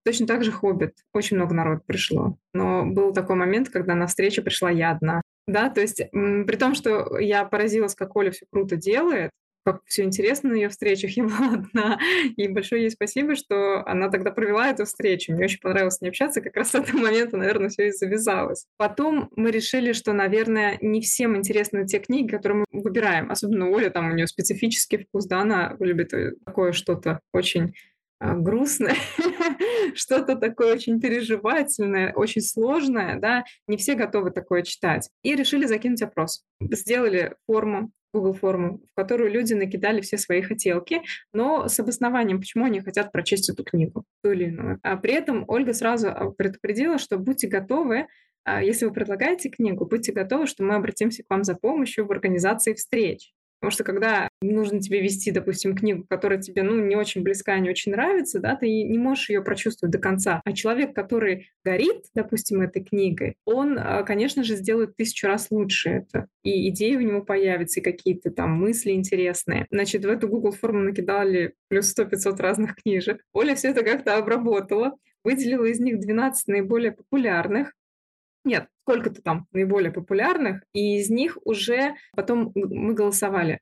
Точно так же «Хоббит». Очень много народ пришло. Но был такой момент, когда на встречу пришла я одна. Да, то есть при том, что я поразилась, как Оля все круто делает, как все интересно на ее встречах, я была одна. И большое ей спасибо, что она тогда провела эту встречу. Мне очень понравилось с ней общаться, как раз с этого момента, наверное, все и завязалось. Потом мы решили, что, наверное, не всем интересны те книги, которые мы выбираем. Особенно Оля, там у нее специфический вкус, да, она любит э, такое что-то очень а, грустное, что-то такое очень переживательное, очень сложное, да, не все готовы такое читать. И решили закинуть опрос. Сделали форму, Google форму, в которую люди накидали все свои хотелки, но с обоснованием, почему они хотят прочесть эту книгу, ту или иную. А при этом Ольга сразу а, предупредила, что будьте готовы а, если вы предлагаете книгу, будьте готовы, что мы обратимся к вам за помощью в организации встреч. Потому что когда нужно тебе вести, допустим, книгу, которая тебе, ну, не очень близка, не очень нравится, да, ты не можешь ее прочувствовать до конца. А человек, который горит, допустим, этой книгой, он, а, конечно же, сделает тысячу раз лучше это. И идеи у него появятся, и какие-то там мысли интересные. Значит, в эту Google форму накидали плюс 100-500 разных книжек. Оля все это как-то обработала, выделила из них 12 наиболее популярных, нет, сколько-то там наиболее популярных, и из них уже потом мы голосовали.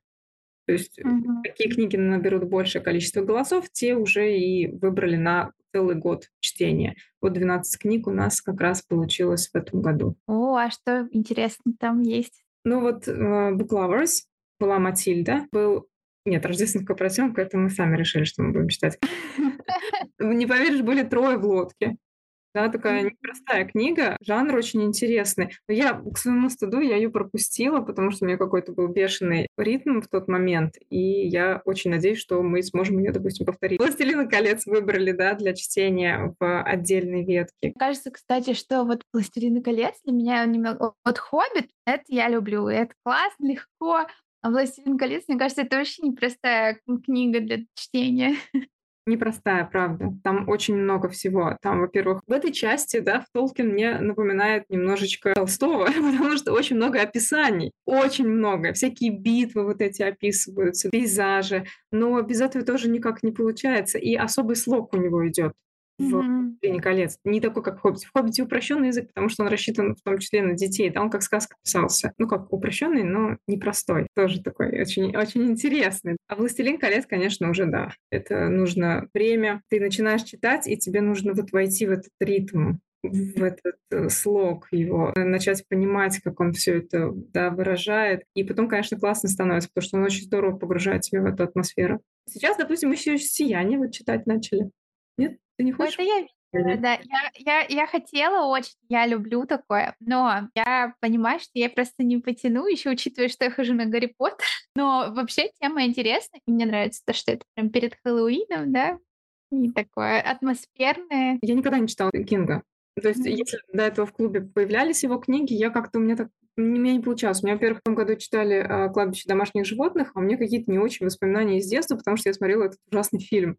То есть угу. какие книги наберут большее количество голосов, те уже и выбрали на целый год чтения. Вот 12 книг у нас как раз получилось в этом году. О, а что интересно там есть? Ну вот uh, Book Lovers была Матильда, был нет, рождественская поросенка, это мы сами решили, что мы будем читать. Не поверишь, были трое в лодке. Да, такая непростая книга, жанр очень интересный. Но я, к своему стыду, я ее пропустила, потому что у меня какой-то был бешеный ритм в тот момент, и я очень надеюсь, что мы сможем ее, допустим, повторить. «Властелина колец» выбрали, да, для чтения в отдельной ветке. Кажется, кстати, что вот «Властелина колец» для меня немного... Вот «Хоббит» — это я люблю, это классно, легко, а «Властелин колец», мне кажется, это вообще непростая книга для чтения. Непростая, правда. Там очень много всего. Там, во-первых, в этой части, да, в Толкин мне напоминает немножечко Толстого, потому что очень много описаний. Очень много. Всякие битвы вот эти описываются, пейзажи. Но без этого тоже никак не получается. И особый слог у него идет в «Властелине колец». Не такой, как в «Хоббите». В «Хоббите» упрощенный язык, потому что он рассчитан в том числе на детей. Там он как сказка писался. Ну, как упрощенный, но непростой. Тоже такой очень, очень интересный. А «Властелин колец», конечно, уже да. Это нужно время. Ты начинаешь читать, и тебе нужно вот войти в этот ритм в этот э, слог его, начать понимать, как он все это да, выражает. И потом, конечно, классно становится, потому что он очень здорово погружает тебя в эту атмосферу. Сейчас, допустим, мы еще «Сияние» вот читать начали. Нет? Ты не хочешь? это я видела, да. Я, я, я хотела очень, я люблю такое, но я понимаю, что я просто не потяну, еще учитывая, что я хожу на Гарри Поттер. Но вообще тема интересная, мне нравится то, что это прям перед Хэллоуином, да, и такое атмосферное. Я никогда не читала Кинга. То есть, mm-hmm. если до этого в клубе появлялись его книги, я как-то у меня так у меня не получалось. У меня, во-первых, в том году читали э, «Кладбище домашних животных», а у меня какие-то не очень воспоминания из детства, потому что я смотрела этот ужасный фильм.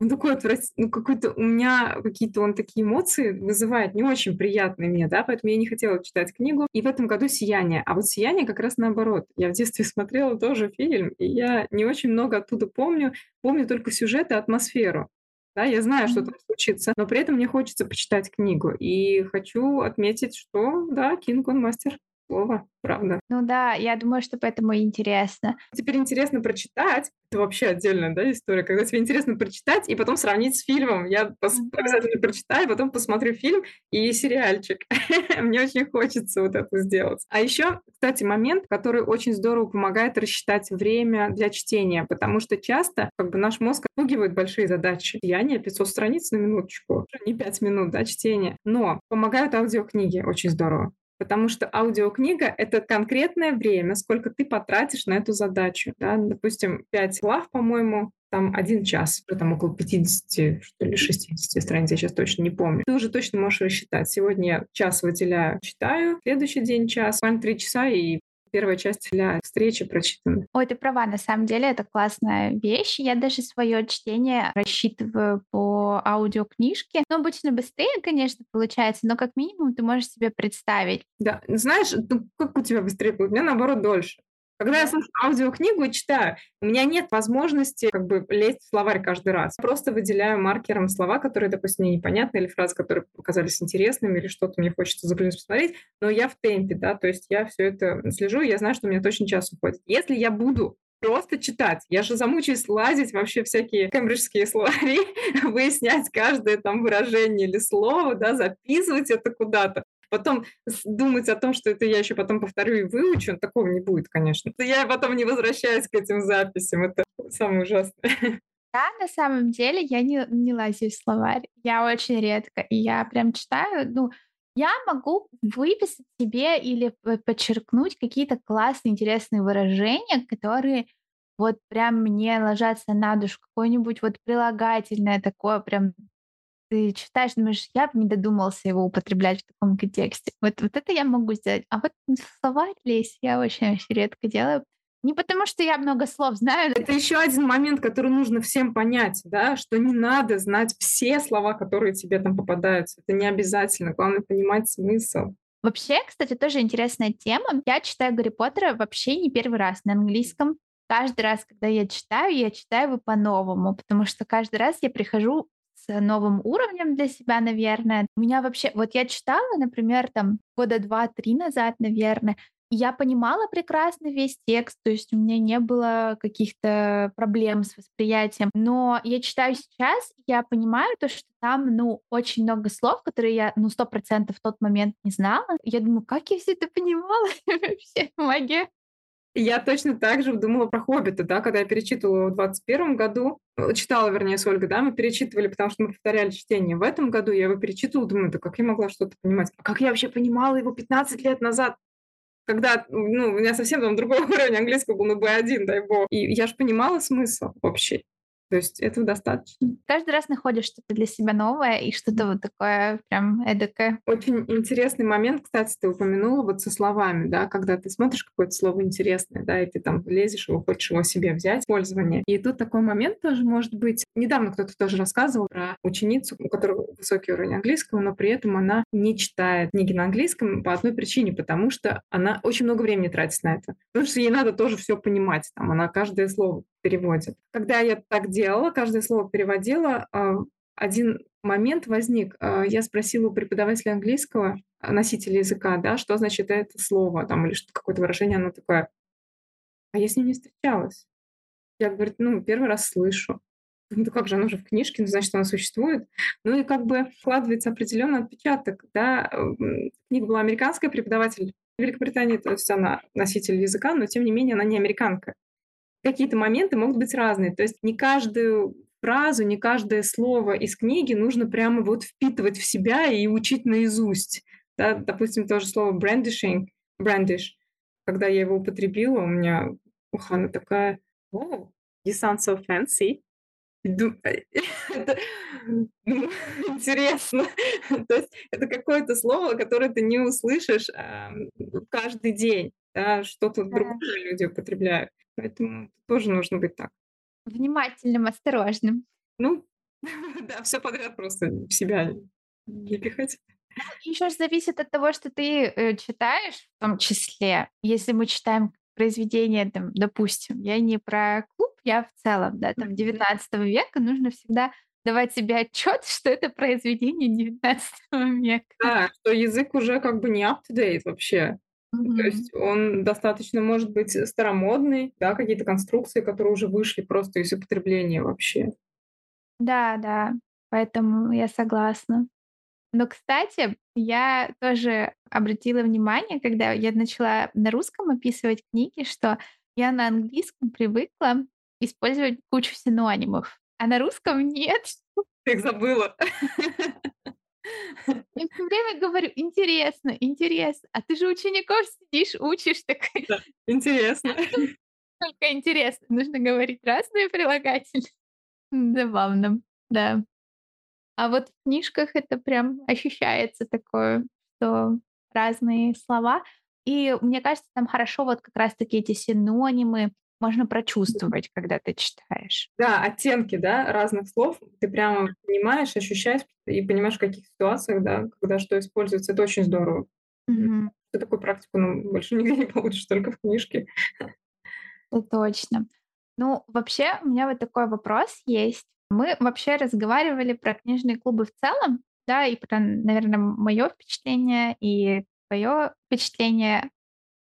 Он такой отвратительный, ну какой-то у меня какие-то он такие эмоции вызывает не очень приятные мне, да, поэтому я не хотела читать книгу. И в этом году «Сияние». А вот «Сияние» как раз наоборот. Я в детстве смотрела тоже фильм, и я не очень много оттуда помню. Помню только сюжет и атмосферу. Да, я знаю, что там случится, но при этом мне хочется почитать книгу. И хочу отметить, что, да, Кинг, он мастер слова, правда. Ну да, я думаю, что поэтому интересно. Теперь интересно прочитать. Это вообще отдельная да, история, когда тебе интересно прочитать и потом сравнить с фильмом. Я пос- обязательно прочитаю, потом посмотрю фильм и сериальчик. Мне очень хочется вот это сделать. А еще, кстати, момент, который очень здорово помогает рассчитать время для чтения, потому что часто как бы наш мозг отпугивает большие задачи. Я не 500 страниц на минуточку, не 5 минут да, чтения. Но помогают аудиокниги очень здорово. Потому что аудиокнига — это конкретное время, сколько ты потратишь на эту задачу. Да? Допустим, 5 глав, по-моему, там один час, там около 50, что ли, 60 страниц, я сейчас точно не помню. Ты уже точно можешь рассчитать. Сегодня я час выделяю, читаю, следующий день час, буквально 3 часа, и первая часть для встречи прочитана. Ой, ты права, на самом деле это классная вещь. Я даже свое чтение рассчитываю по аудиокнижке. Ну, обычно быстрее, конечно, получается, но как минимум ты можешь себе представить. Да, знаешь, ну, как у тебя быстрее? У меня наоборот дольше. Когда я слушаю аудиокнигу и читаю, у меня нет возможности как бы лезть в словарь каждый раз. Просто выделяю маркером слова, которые, допустим, мне непонятны, или фразы, которые показались интересными, или что-то мне хочется заглянуть посмотреть, но я в темпе, да, то есть я все это слежу, я знаю, что у меня точно час уходит. Если я буду просто читать. Я же замучаюсь лазить вообще всякие кембриджские словари, выяснять каждое там выражение или слово, да, записывать это куда-то потом думать о том, что это я еще потом повторю и выучу, такого не будет, конечно. Я потом не возвращаюсь к этим записям, это самое ужасное. Да, на самом деле я не, не лазю в словарь. Я очень редко. И я прям читаю, ну, я могу выписать себе или подчеркнуть какие-то классные, интересные выражения, которые вот прям мне ложатся на душу. Какое-нибудь вот прилагательное такое прям ты читаешь, думаешь, я бы не додумался его употреблять в таком контексте. Вот, вот это я могу сделать. А вот словарь лезть я очень, очень редко делаю. Не потому, что я много слов знаю. Это еще один момент, который нужно всем понять, да, что не надо знать все слова, которые тебе там попадаются. Это не обязательно. Главное понимать смысл. Вообще, кстати, тоже интересная тема. Я читаю Гарри Поттера вообще не первый раз на английском. Каждый раз, когда я читаю, я читаю его по-новому, потому что каждый раз я прихожу новым уровнем для себя, наверное. У меня вообще... Вот я читала, например, там года два-три назад, наверное, я понимала прекрасно весь текст, то есть у меня не было каких-то проблем с восприятием. Но я читаю сейчас, я понимаю то, что там, ну, очень много слов, которые я, ну, сто процентов в тот момент не знала. Я думаю, как я все это понимала? Вообще магия. Я точно так же думала про «Хоббита», да, когда я перечитывала в 21 году, э, читала, вернее, с Ольгой, да, мы перечитывали, потому что мы повторяли чтение. В этом году я его перечитывала, думаю, да как я могла что-то понимать? А как я вообще понимала его 15 лет назад? когда, ну, у меня совсем там другой уровень английского был, ну, B1, дай бог. И я же понимала смысл общий. То есть этого достаточно. Каждый раз находишь что-то для себя новое и что-то вот такое прям эдакое. Очень интересный момент, кстати, ты упомянула вот со словами, да, когда ты смотришь какое-то слово интересное, да, и ты там лезешь его, хочешь его себе взять, пользование. И тут такой момент тоже может быть. Недавно кто-то тоже рассказывал про ученицу, у которой высокий уровень английского, но при этом она не читает книги на английском по одной причине, потому что она очень много времени тратит на это. Потому что ей надо тоже все понимать. Там она каждое слово переводит. Когда я так делала, каждое слово переводила, а, один момент возник. А, я спросила у преподавателя английского, а, носителя языка, да, что значит это слово, там, или что какое-то выражение, оно такое. А я с ним не встречалась. Я, говорю, ну, первый раз слышу. Ну, как же, оно же в книжке, ну, значит, оно существует. Ну, и как бы вкладывается определенный отпечаток, да. Книга была американская, преподаватель Великобритании, то есть она носитель языка, но, тем не менее, она не американка какие-то моменты могут быть разные. То есть не каждую фразу, не каждое слово из книги нужно прямо вот впитывать в себя и учить наизусть. Да, допустим, то же слово brandishing, brandish. Когда я его употребила, у меня Ухана такая, oh, you sound so fancy. Это, ну, интересно. То есть это какое-то слово, которое ты не услышишь э, каждый день. Да, что-то другое люди употребляют. Поэтому тоже нужно быть так. Внимательным, осторожным. Ну, да, все подряд просто в себя не пихать. Ну, Еще же зависит от того, что ты э, читаешь, в том числе. Если мы читаем произведение, там, допустим, я не про клуб, я в целом, да, там, 19 века, нужно всегда давать себе отчет, что это произведение 19 века. Да, что язык уже как бы не up-to-date вообще. Мгм. То есть он достаточно может быть старомодный, да, какие-то конструкции, которые уже вышли просто из употребления вообще. Да, да, поэтому я согласна. Но, кстати, я тоже обратила внимание, когда я начала на русском описывать книги, что я на английском привыкла использовать кучу синонимов, а на русском нет. Ты их забыла. Я все время говорю: "Интересно, интересно". А ты же учеников сидишь, учишь, так Да, интересно. только интересно. Нужно говорить разные прилагательные. Забавно, да. А вот в книжках это прям ощущается такое, что разные слова. И мне кажется, там хорошо вот как раз таки эти синонимы можно прочувствовать, когда ты читаешь. Да, оттенки, да, разных слов. Ты прямо понимаешь, ощущаешь и понимаешь, в каких ситуациях, да, когда что используется. Это очень здорово. Мгм. Ты такую практику, ну, больше нигде не получишь, только в книжке. Это точно. Ну, вообще, у меня вот такой вопрос есть. Мы вообще разговаривали про книжные клубы в целом, да, и про, наверное, мое впечатление и твое впечатление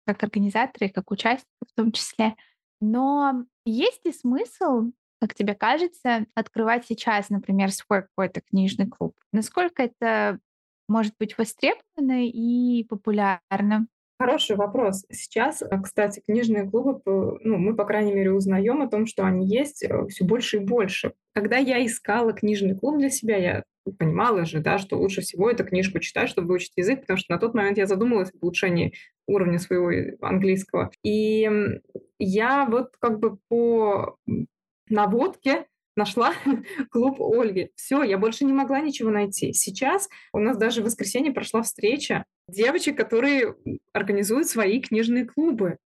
как организатора и как участника в том числе. Но есть ли смысл, как тебе кажется, открывать сейчас, например, свой какой-то книжный клуб? Насколько это может быть востребовано и популярно? Хороший вопрос. Сейчас, э, кстати, книжные клубы, ну, мы, по крайней мере, узнаем о том, что они есть все больше и больше. Когда я искала книжный клуб для себя, я понимала же, да, что лучше всего эту книжку читать, чтобы выучить язык, потому что на тот момент я задумалась об улучшении уровня своего э, английского. И я вот как бы по наводке нашла клуб Ольги. Все, я больше не могла ничего найти. Сейчас у нас даже в воскресенье прошла встреча девочек, которые организуют свои книжные клубы.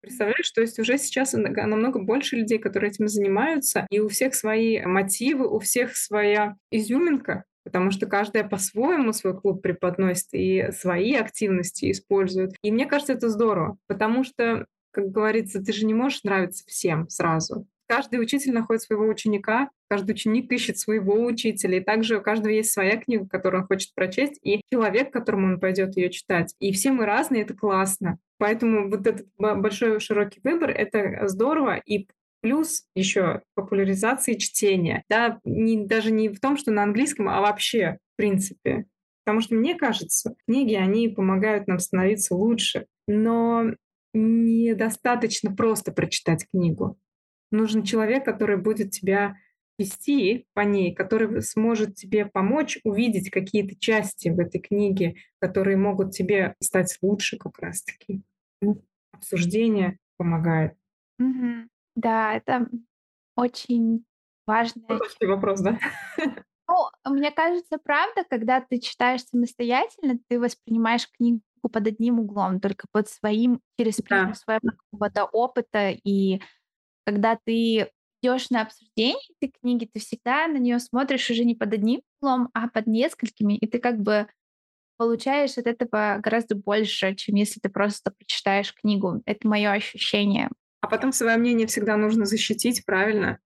Представляешь, то есть уже сейчас намного больше людей, которые этим занимаются, и у всех свои мотивы, у всех своя изюминка, потому что каждая по-своему свой клуб преподносит и свои активности использует. И мне кажется, это здорово, потому что, как говорится, ты же не можешь нравиться всем сразу. Каждый учитель находит своего ученика, каждый ученик ищет своего учителя, и также у каждого есть своя книга, которую он хочет прочесть, и человек, которому он пойдет ее читать. И все мы разные, это классно. Поэтому вот этот большой широкий выбор — это здорово, и плюс еще популяризации чтения. Да, не, даже не в том, что на английском, а вообще, в принципе. Потому что мне кажется, книги, они помогают нам становиться лучше. Но недостаточно просто прочитать книгу. Нужен человек, который будет тебя вести по ней, который сможет тебе помочь увидеть какие-то части в этой книге, которые могут тебе стать лучше как раз-таки. Обсуждение помогает. Мгм. Да, это очень важная Хороший вопрос, да? Ну, мне кажется, правда, когда ты читаешь самостоятельно, ты воспринимаешь книгу под одним углом, только под своим, через призму Да. своего опыта. И когда ты идешь на обсуждение этой книги, ты всегда на нее смотришь уже не под одним углом, а под несколькими, и ты как бы получаешь от этого гораздо больше, чем если ты просто прочитаешь книгу. Это мое ощущение. А потом свое мнение всегда нужно защитить, правильно?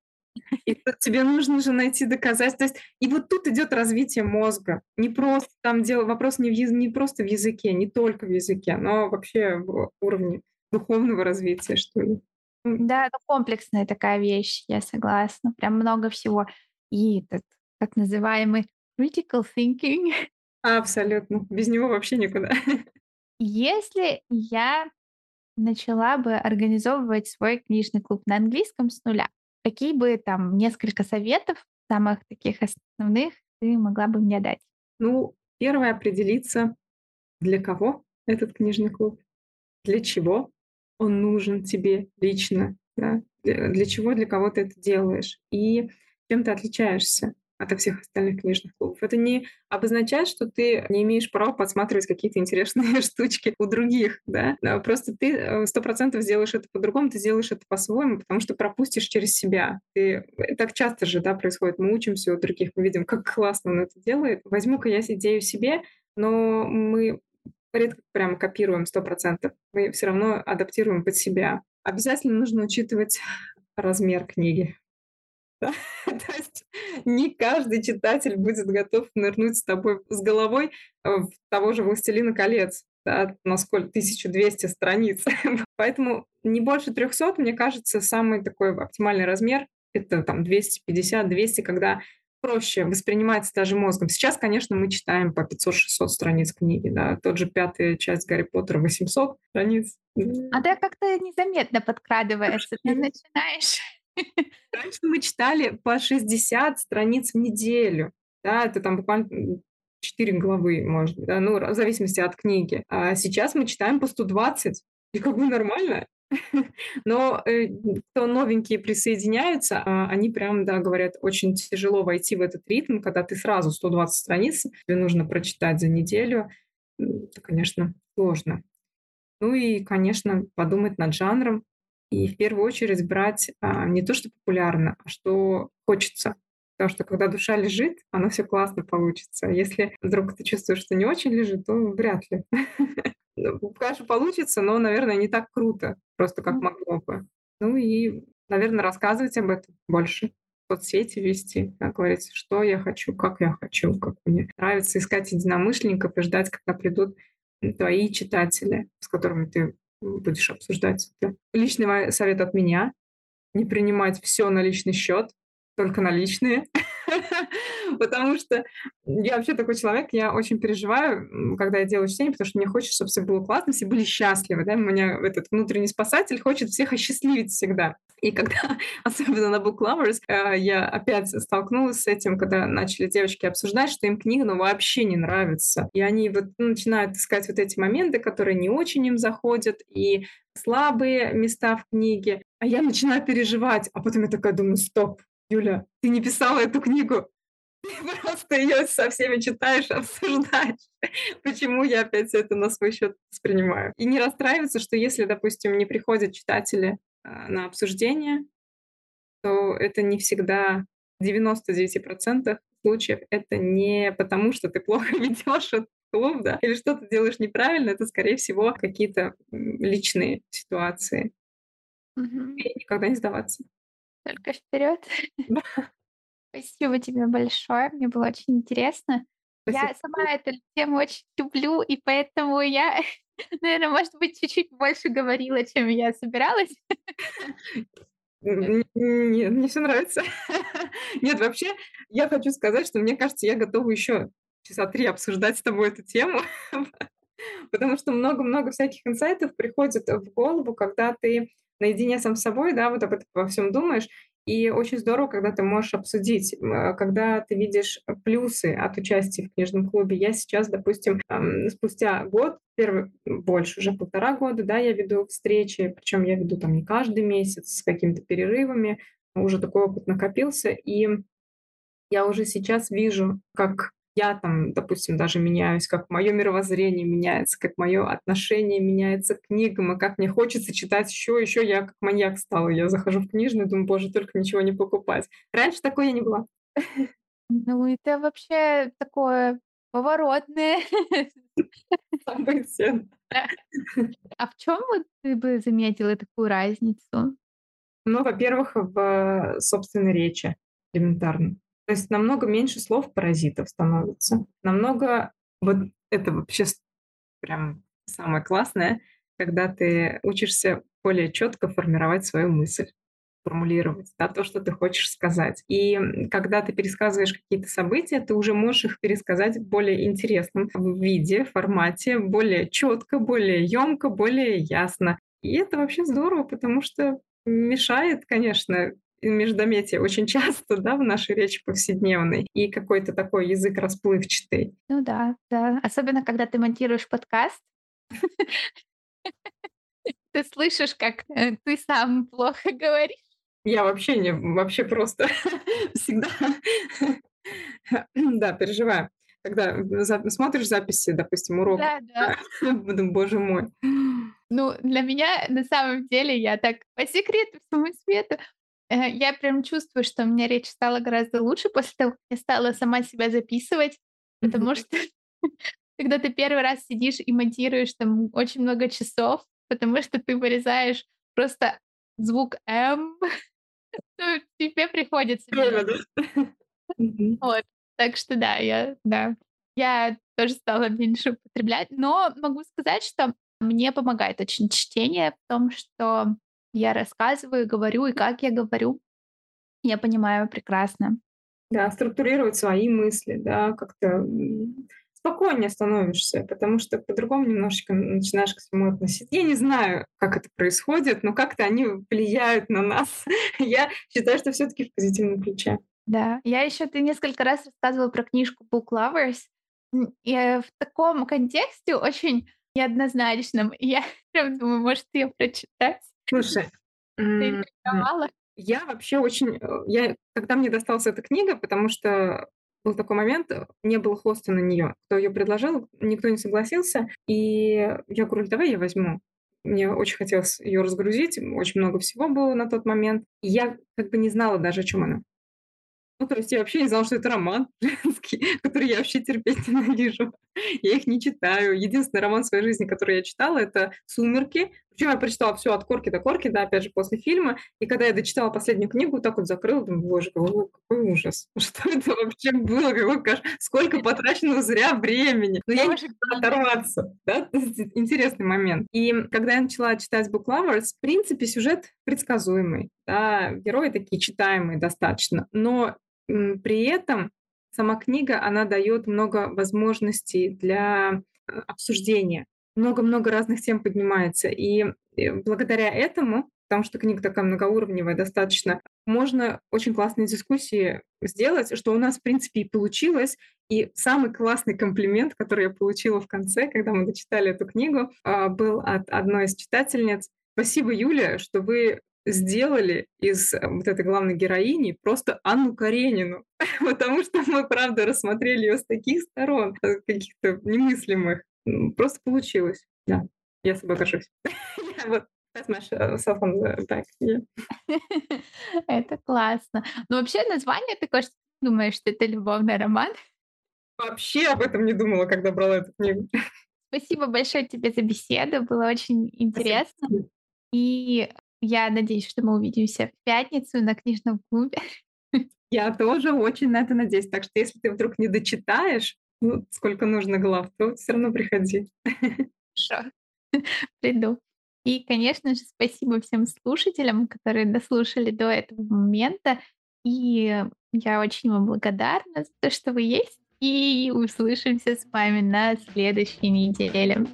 И тебе нужно же найти доказательства. То есть, и вот тут идет развитие мозга. Не просто там дело, вопрос не, в, не просто в языке, не только в языке, но вообще в уровне духовного развития, что ли. Да, это комплексная такая вещь, я согласна. Прям много всего. И этот так называемый critical thinking. Абсолютно. Без него вообще никуда. Если я начала бы организовывать свой книжный клуб на английском с нуля, какие бы там несколько советов, самых таких основных, ты могла бы мне дать? Ну, первое определиться, для кого этот книжный клуб, для чего он нужен тебе лично, да? для, чего, для кого ты это делаешь и чем ты отличаешься ото всех остальных книжных клубов. Это не обозначает, что ты не имеешь права подсматривать какие-то интересные штучки у других, да? Да, Просто ты э, сто процентов сделаешь это по-другому, ты сделаешь это по-своему, потому что пропустишь через себя. Ты... э, Так часто же, да, происходит. Мы учимся у других, мы видим, как классно он это делает. Возьму-ка я идею себе, но мы редко прямо копируем сто процентов. Мы все равно адаптируем под себя. Обязательно нужно учитывать размер книги. То есть не каждый читатель будет готов нырнуть с тобой с головой э, в того же «Властелина колец», да, на сколько? 1200 страниц. Поэтому не больше 300, мне кажется, самый такой оптимальный размер. Это там 250-200, когда проще воспринимается даже мозгом. Сейчас, конечно, мы читаем по 500-600 страниц книги, да, тот же пятая часть Гарри Поттера 800 страниц. А ты как-то незаметно подкрадывается. Ты начинаешь Раньше мы читали по 60 страниц в неделю. Да, это там буквально 4 главы, может быть, да, ну, в зависимости от книги. А сейчас мы читаем по 120, и как бы нормально. Но э, кто новенькие присоединяются, а, они прям, да, говорят, очень тяжело войти в этот ритм, когда ты сразу 120 страниц тебе нужно прочитать за неделю. Это, конечно, сложно. Ну и, конечно, подумать над жанром, и в первую очередь брать а, не то, что популярно, а что хочется. Потому что когда душа лежит, оно все классно получится. Если вдруг ты чувствуешь, что не очень лежит, то вряд ли. Конечно, получится, но, наверное, не так круто, просто как могло бы. Ну и, наверное, рассказывать об этом больше. Соцсети вести, как говорится, что я хочу, как я хочу, как мне нравится, искать единомышленников и ждать, когда придут твои читатели, с которыми ты будешь обсуждать это. Личный совет от меня. Не принимать все на личный счет, только наличные. Потому что я вообще такой человек, я очень переживаю, когда я делаю чтение, потому что мне хочется, чтобы все было классно, все были счастливы. Да? У меня этот внутренний спасатель хочет всех осчастливить всегда. И когда, особенно на Book Lovers, э, я опять столкнулась с этим, когда начали девочки обсуждать, что им книга ну, вообще не нравится. И они вот начинают искать вот эти моменты, которые не очень им заходят, и слабые места в книге. А я начинаю переживать, а потом я такая думаю, стоп, Юля, ты не писала эту книгу, ты просто ее со всеми читаешь, обсуждаешь. Почему я опять это на свой счет воспринимаю? И не расстраиваться, что если, допустим, не приходят читатели а, на обсуждение, то это не всегда в 99% случаев это не потому, что ты плохо ведешь этот клуб, да, или что ты делаешь неправильно, это, скорее всего, какие-то личные ситуации. Мгм. И никогда не сдаваться. Только вперед. Да. Спасибо тебе большое. Мне было очень интересно. Спасибо Я сама эту тему очень люблю, и поэтому я, наверное, может быть, чуть-чуть больше говорила, чем я собиралась. Нет, мне все нравится. Нет, вообще, я хочу сказать, что мне кажется, я готова еще часа 3 обсуждать с тобой эту тему, потому что много-много всяких инсайтов приходит в голову, когда ты наедине сам с собой, да, вот об этом во всем думаешь. И очень здорово, когда ты можешь обсудить, когда ты видишь плюсы от участия в книжном клубе. Я сейчас, допустим, спустя год, первый, больше уже полтора года, да, я веду встречи, причем я веду там не каждый месяц, с какими-то перерывами. Уже такой опыт накопился, и я уже сейчас вижу, как я там, допустим, даже меняюсь, как мое мировоззрение меняется, как мое отношение меняется к книгам, и как мне хочется читать еще, еще. Я как маньяк стала. Я захожу в книжную, думаю, боже, только ничего не покупать. Раньше такой я не была. Ну, это вообще такое поворотное. Ценное. А в чем вот ты бы заметила такую разницу? Ну, во-первых, в собственной речи элементарно. То есть намного меньше слов-паразитов становится. Намного вот это вообще прям самое классное, когда ты учишься более четко формировать свою мысль формулировать, да, то, что ты хочешь сказать. И когда ты пересказываешь какие-то события, ты уже можешь их пересказать в более интересном виде, формате, более четко, более емко, более ясно. И это вообще здорово, потому что мешает, конечно, междометие очень часто, да, в нашей речи повседневной, и какой-то такой язык расплывчатый. Ну да, да. Особенно, когда ты монтируешь подкаст. Ты слышишь, как э, ты сам плохо говоришь. Я вообще не, вообще просто всегда, да, переживаю. Когда смотришь записи, допустим, урок, Да, да. боже мой. Ну, для меня на самом деле я так по секрету всему свету я прям чувствую, что у меня речь стала гораздо лучше после того, как я стала сама себя записывать, потому что когда ты первый раз сидишь и монтируешь там очень много часов, потому что ты вырезаешь просто звук «м», то тебе приходится Вот. Так что да, я да. Я тоже стала меньше употреблять, но могу сказать, что мне помогает очень чтение в том, что я рассказываю, говорю, и как я говорю, я понимаю прекрасно. Да, структурировать свои мысли, да, как-то спокойнее становишься, потому что по-другому немножечко начинаешь к всему относиться. Я не знаю, как это происходит, но как-то они влияют на нас. Я считаю, что все таки в позитивном ключе. Да, я еще ты несколько раз рассказывала про книжку Book Lovers, и в таком контексте очень неоднозначном. Я прям думаю, может, ее прочитать. Слушай, я вообще очень... Э, я, когда мне досталась эта книга, потому что был такой момент, э, не было хоста на нее. Кто ее предложил, никто не согласился. И я говорю, давай я возьму. Мне очень хотелось ее разгрузить, очень много всего было на тот момент. И я как бы не знала даже, о чем она. Ну, то есть я вообще не знала, что это роман женский, который я вообще терпеть ненавижу. Я их не читаю. Единственный роман в своей жизни, который я читала, это «Сумерки». Причем я прочитала все от корки до корки, да, опять же, после фильма. И когда я дочитала последнюю книгу, так вот закрыла, думаю, боже, какой, какой ужас. Что это вообще было? Какой каш... Сколько потрачено зря времени. Но я не могла оторваться. Да? Интересный момент. И когда я начала читать Book Lovers, в принципе, сюжет предсказуемый. Да? Герои такие читаемые достаточно. Но при этом сама книга, она дает много возможностей для э, обсуждения. Много-много разных тем поднимается. И э, благодаря этому, потому что книга такая многоуровневая достаточно, можно очень классные дискуссии сделать, что у нас, в принципе, и получилось. И самый классный комплимент, который я получила в конце, когда мы дочитали эту книгу, а, был от одной из читательниц. Спасибо, Юля, что вы сделали из э, вот этой главной героини просто Анну Каренину, потому что мы, правда, рассмотрели ее с таких сторон, э, каких-то немыслимых. Просто получилось, да. Я собой горжусь. Вот back. Yeah. Это классно. Ну, вообще название такое, что ты думаешь, что это любовный роман? Вообще об этом не думала, когда брала эту книгу. Спасибо большое тебе за беседу, было очень интересно. Спасибо. И я надеюсь, что мы увидимся в пятницу на книжном клубе. Я тоже очень на это надеюсь. Так что если ты вдруг не дочитаешь, ну, сколько нужно глав, то все равно приходи. Хорошо, приду. И, конечно же, спасибо всем слушателям, которые дослушали до этого момента. И я очень вам благодарна за то, что вы есть. И услышимся с вами на следующей неделе.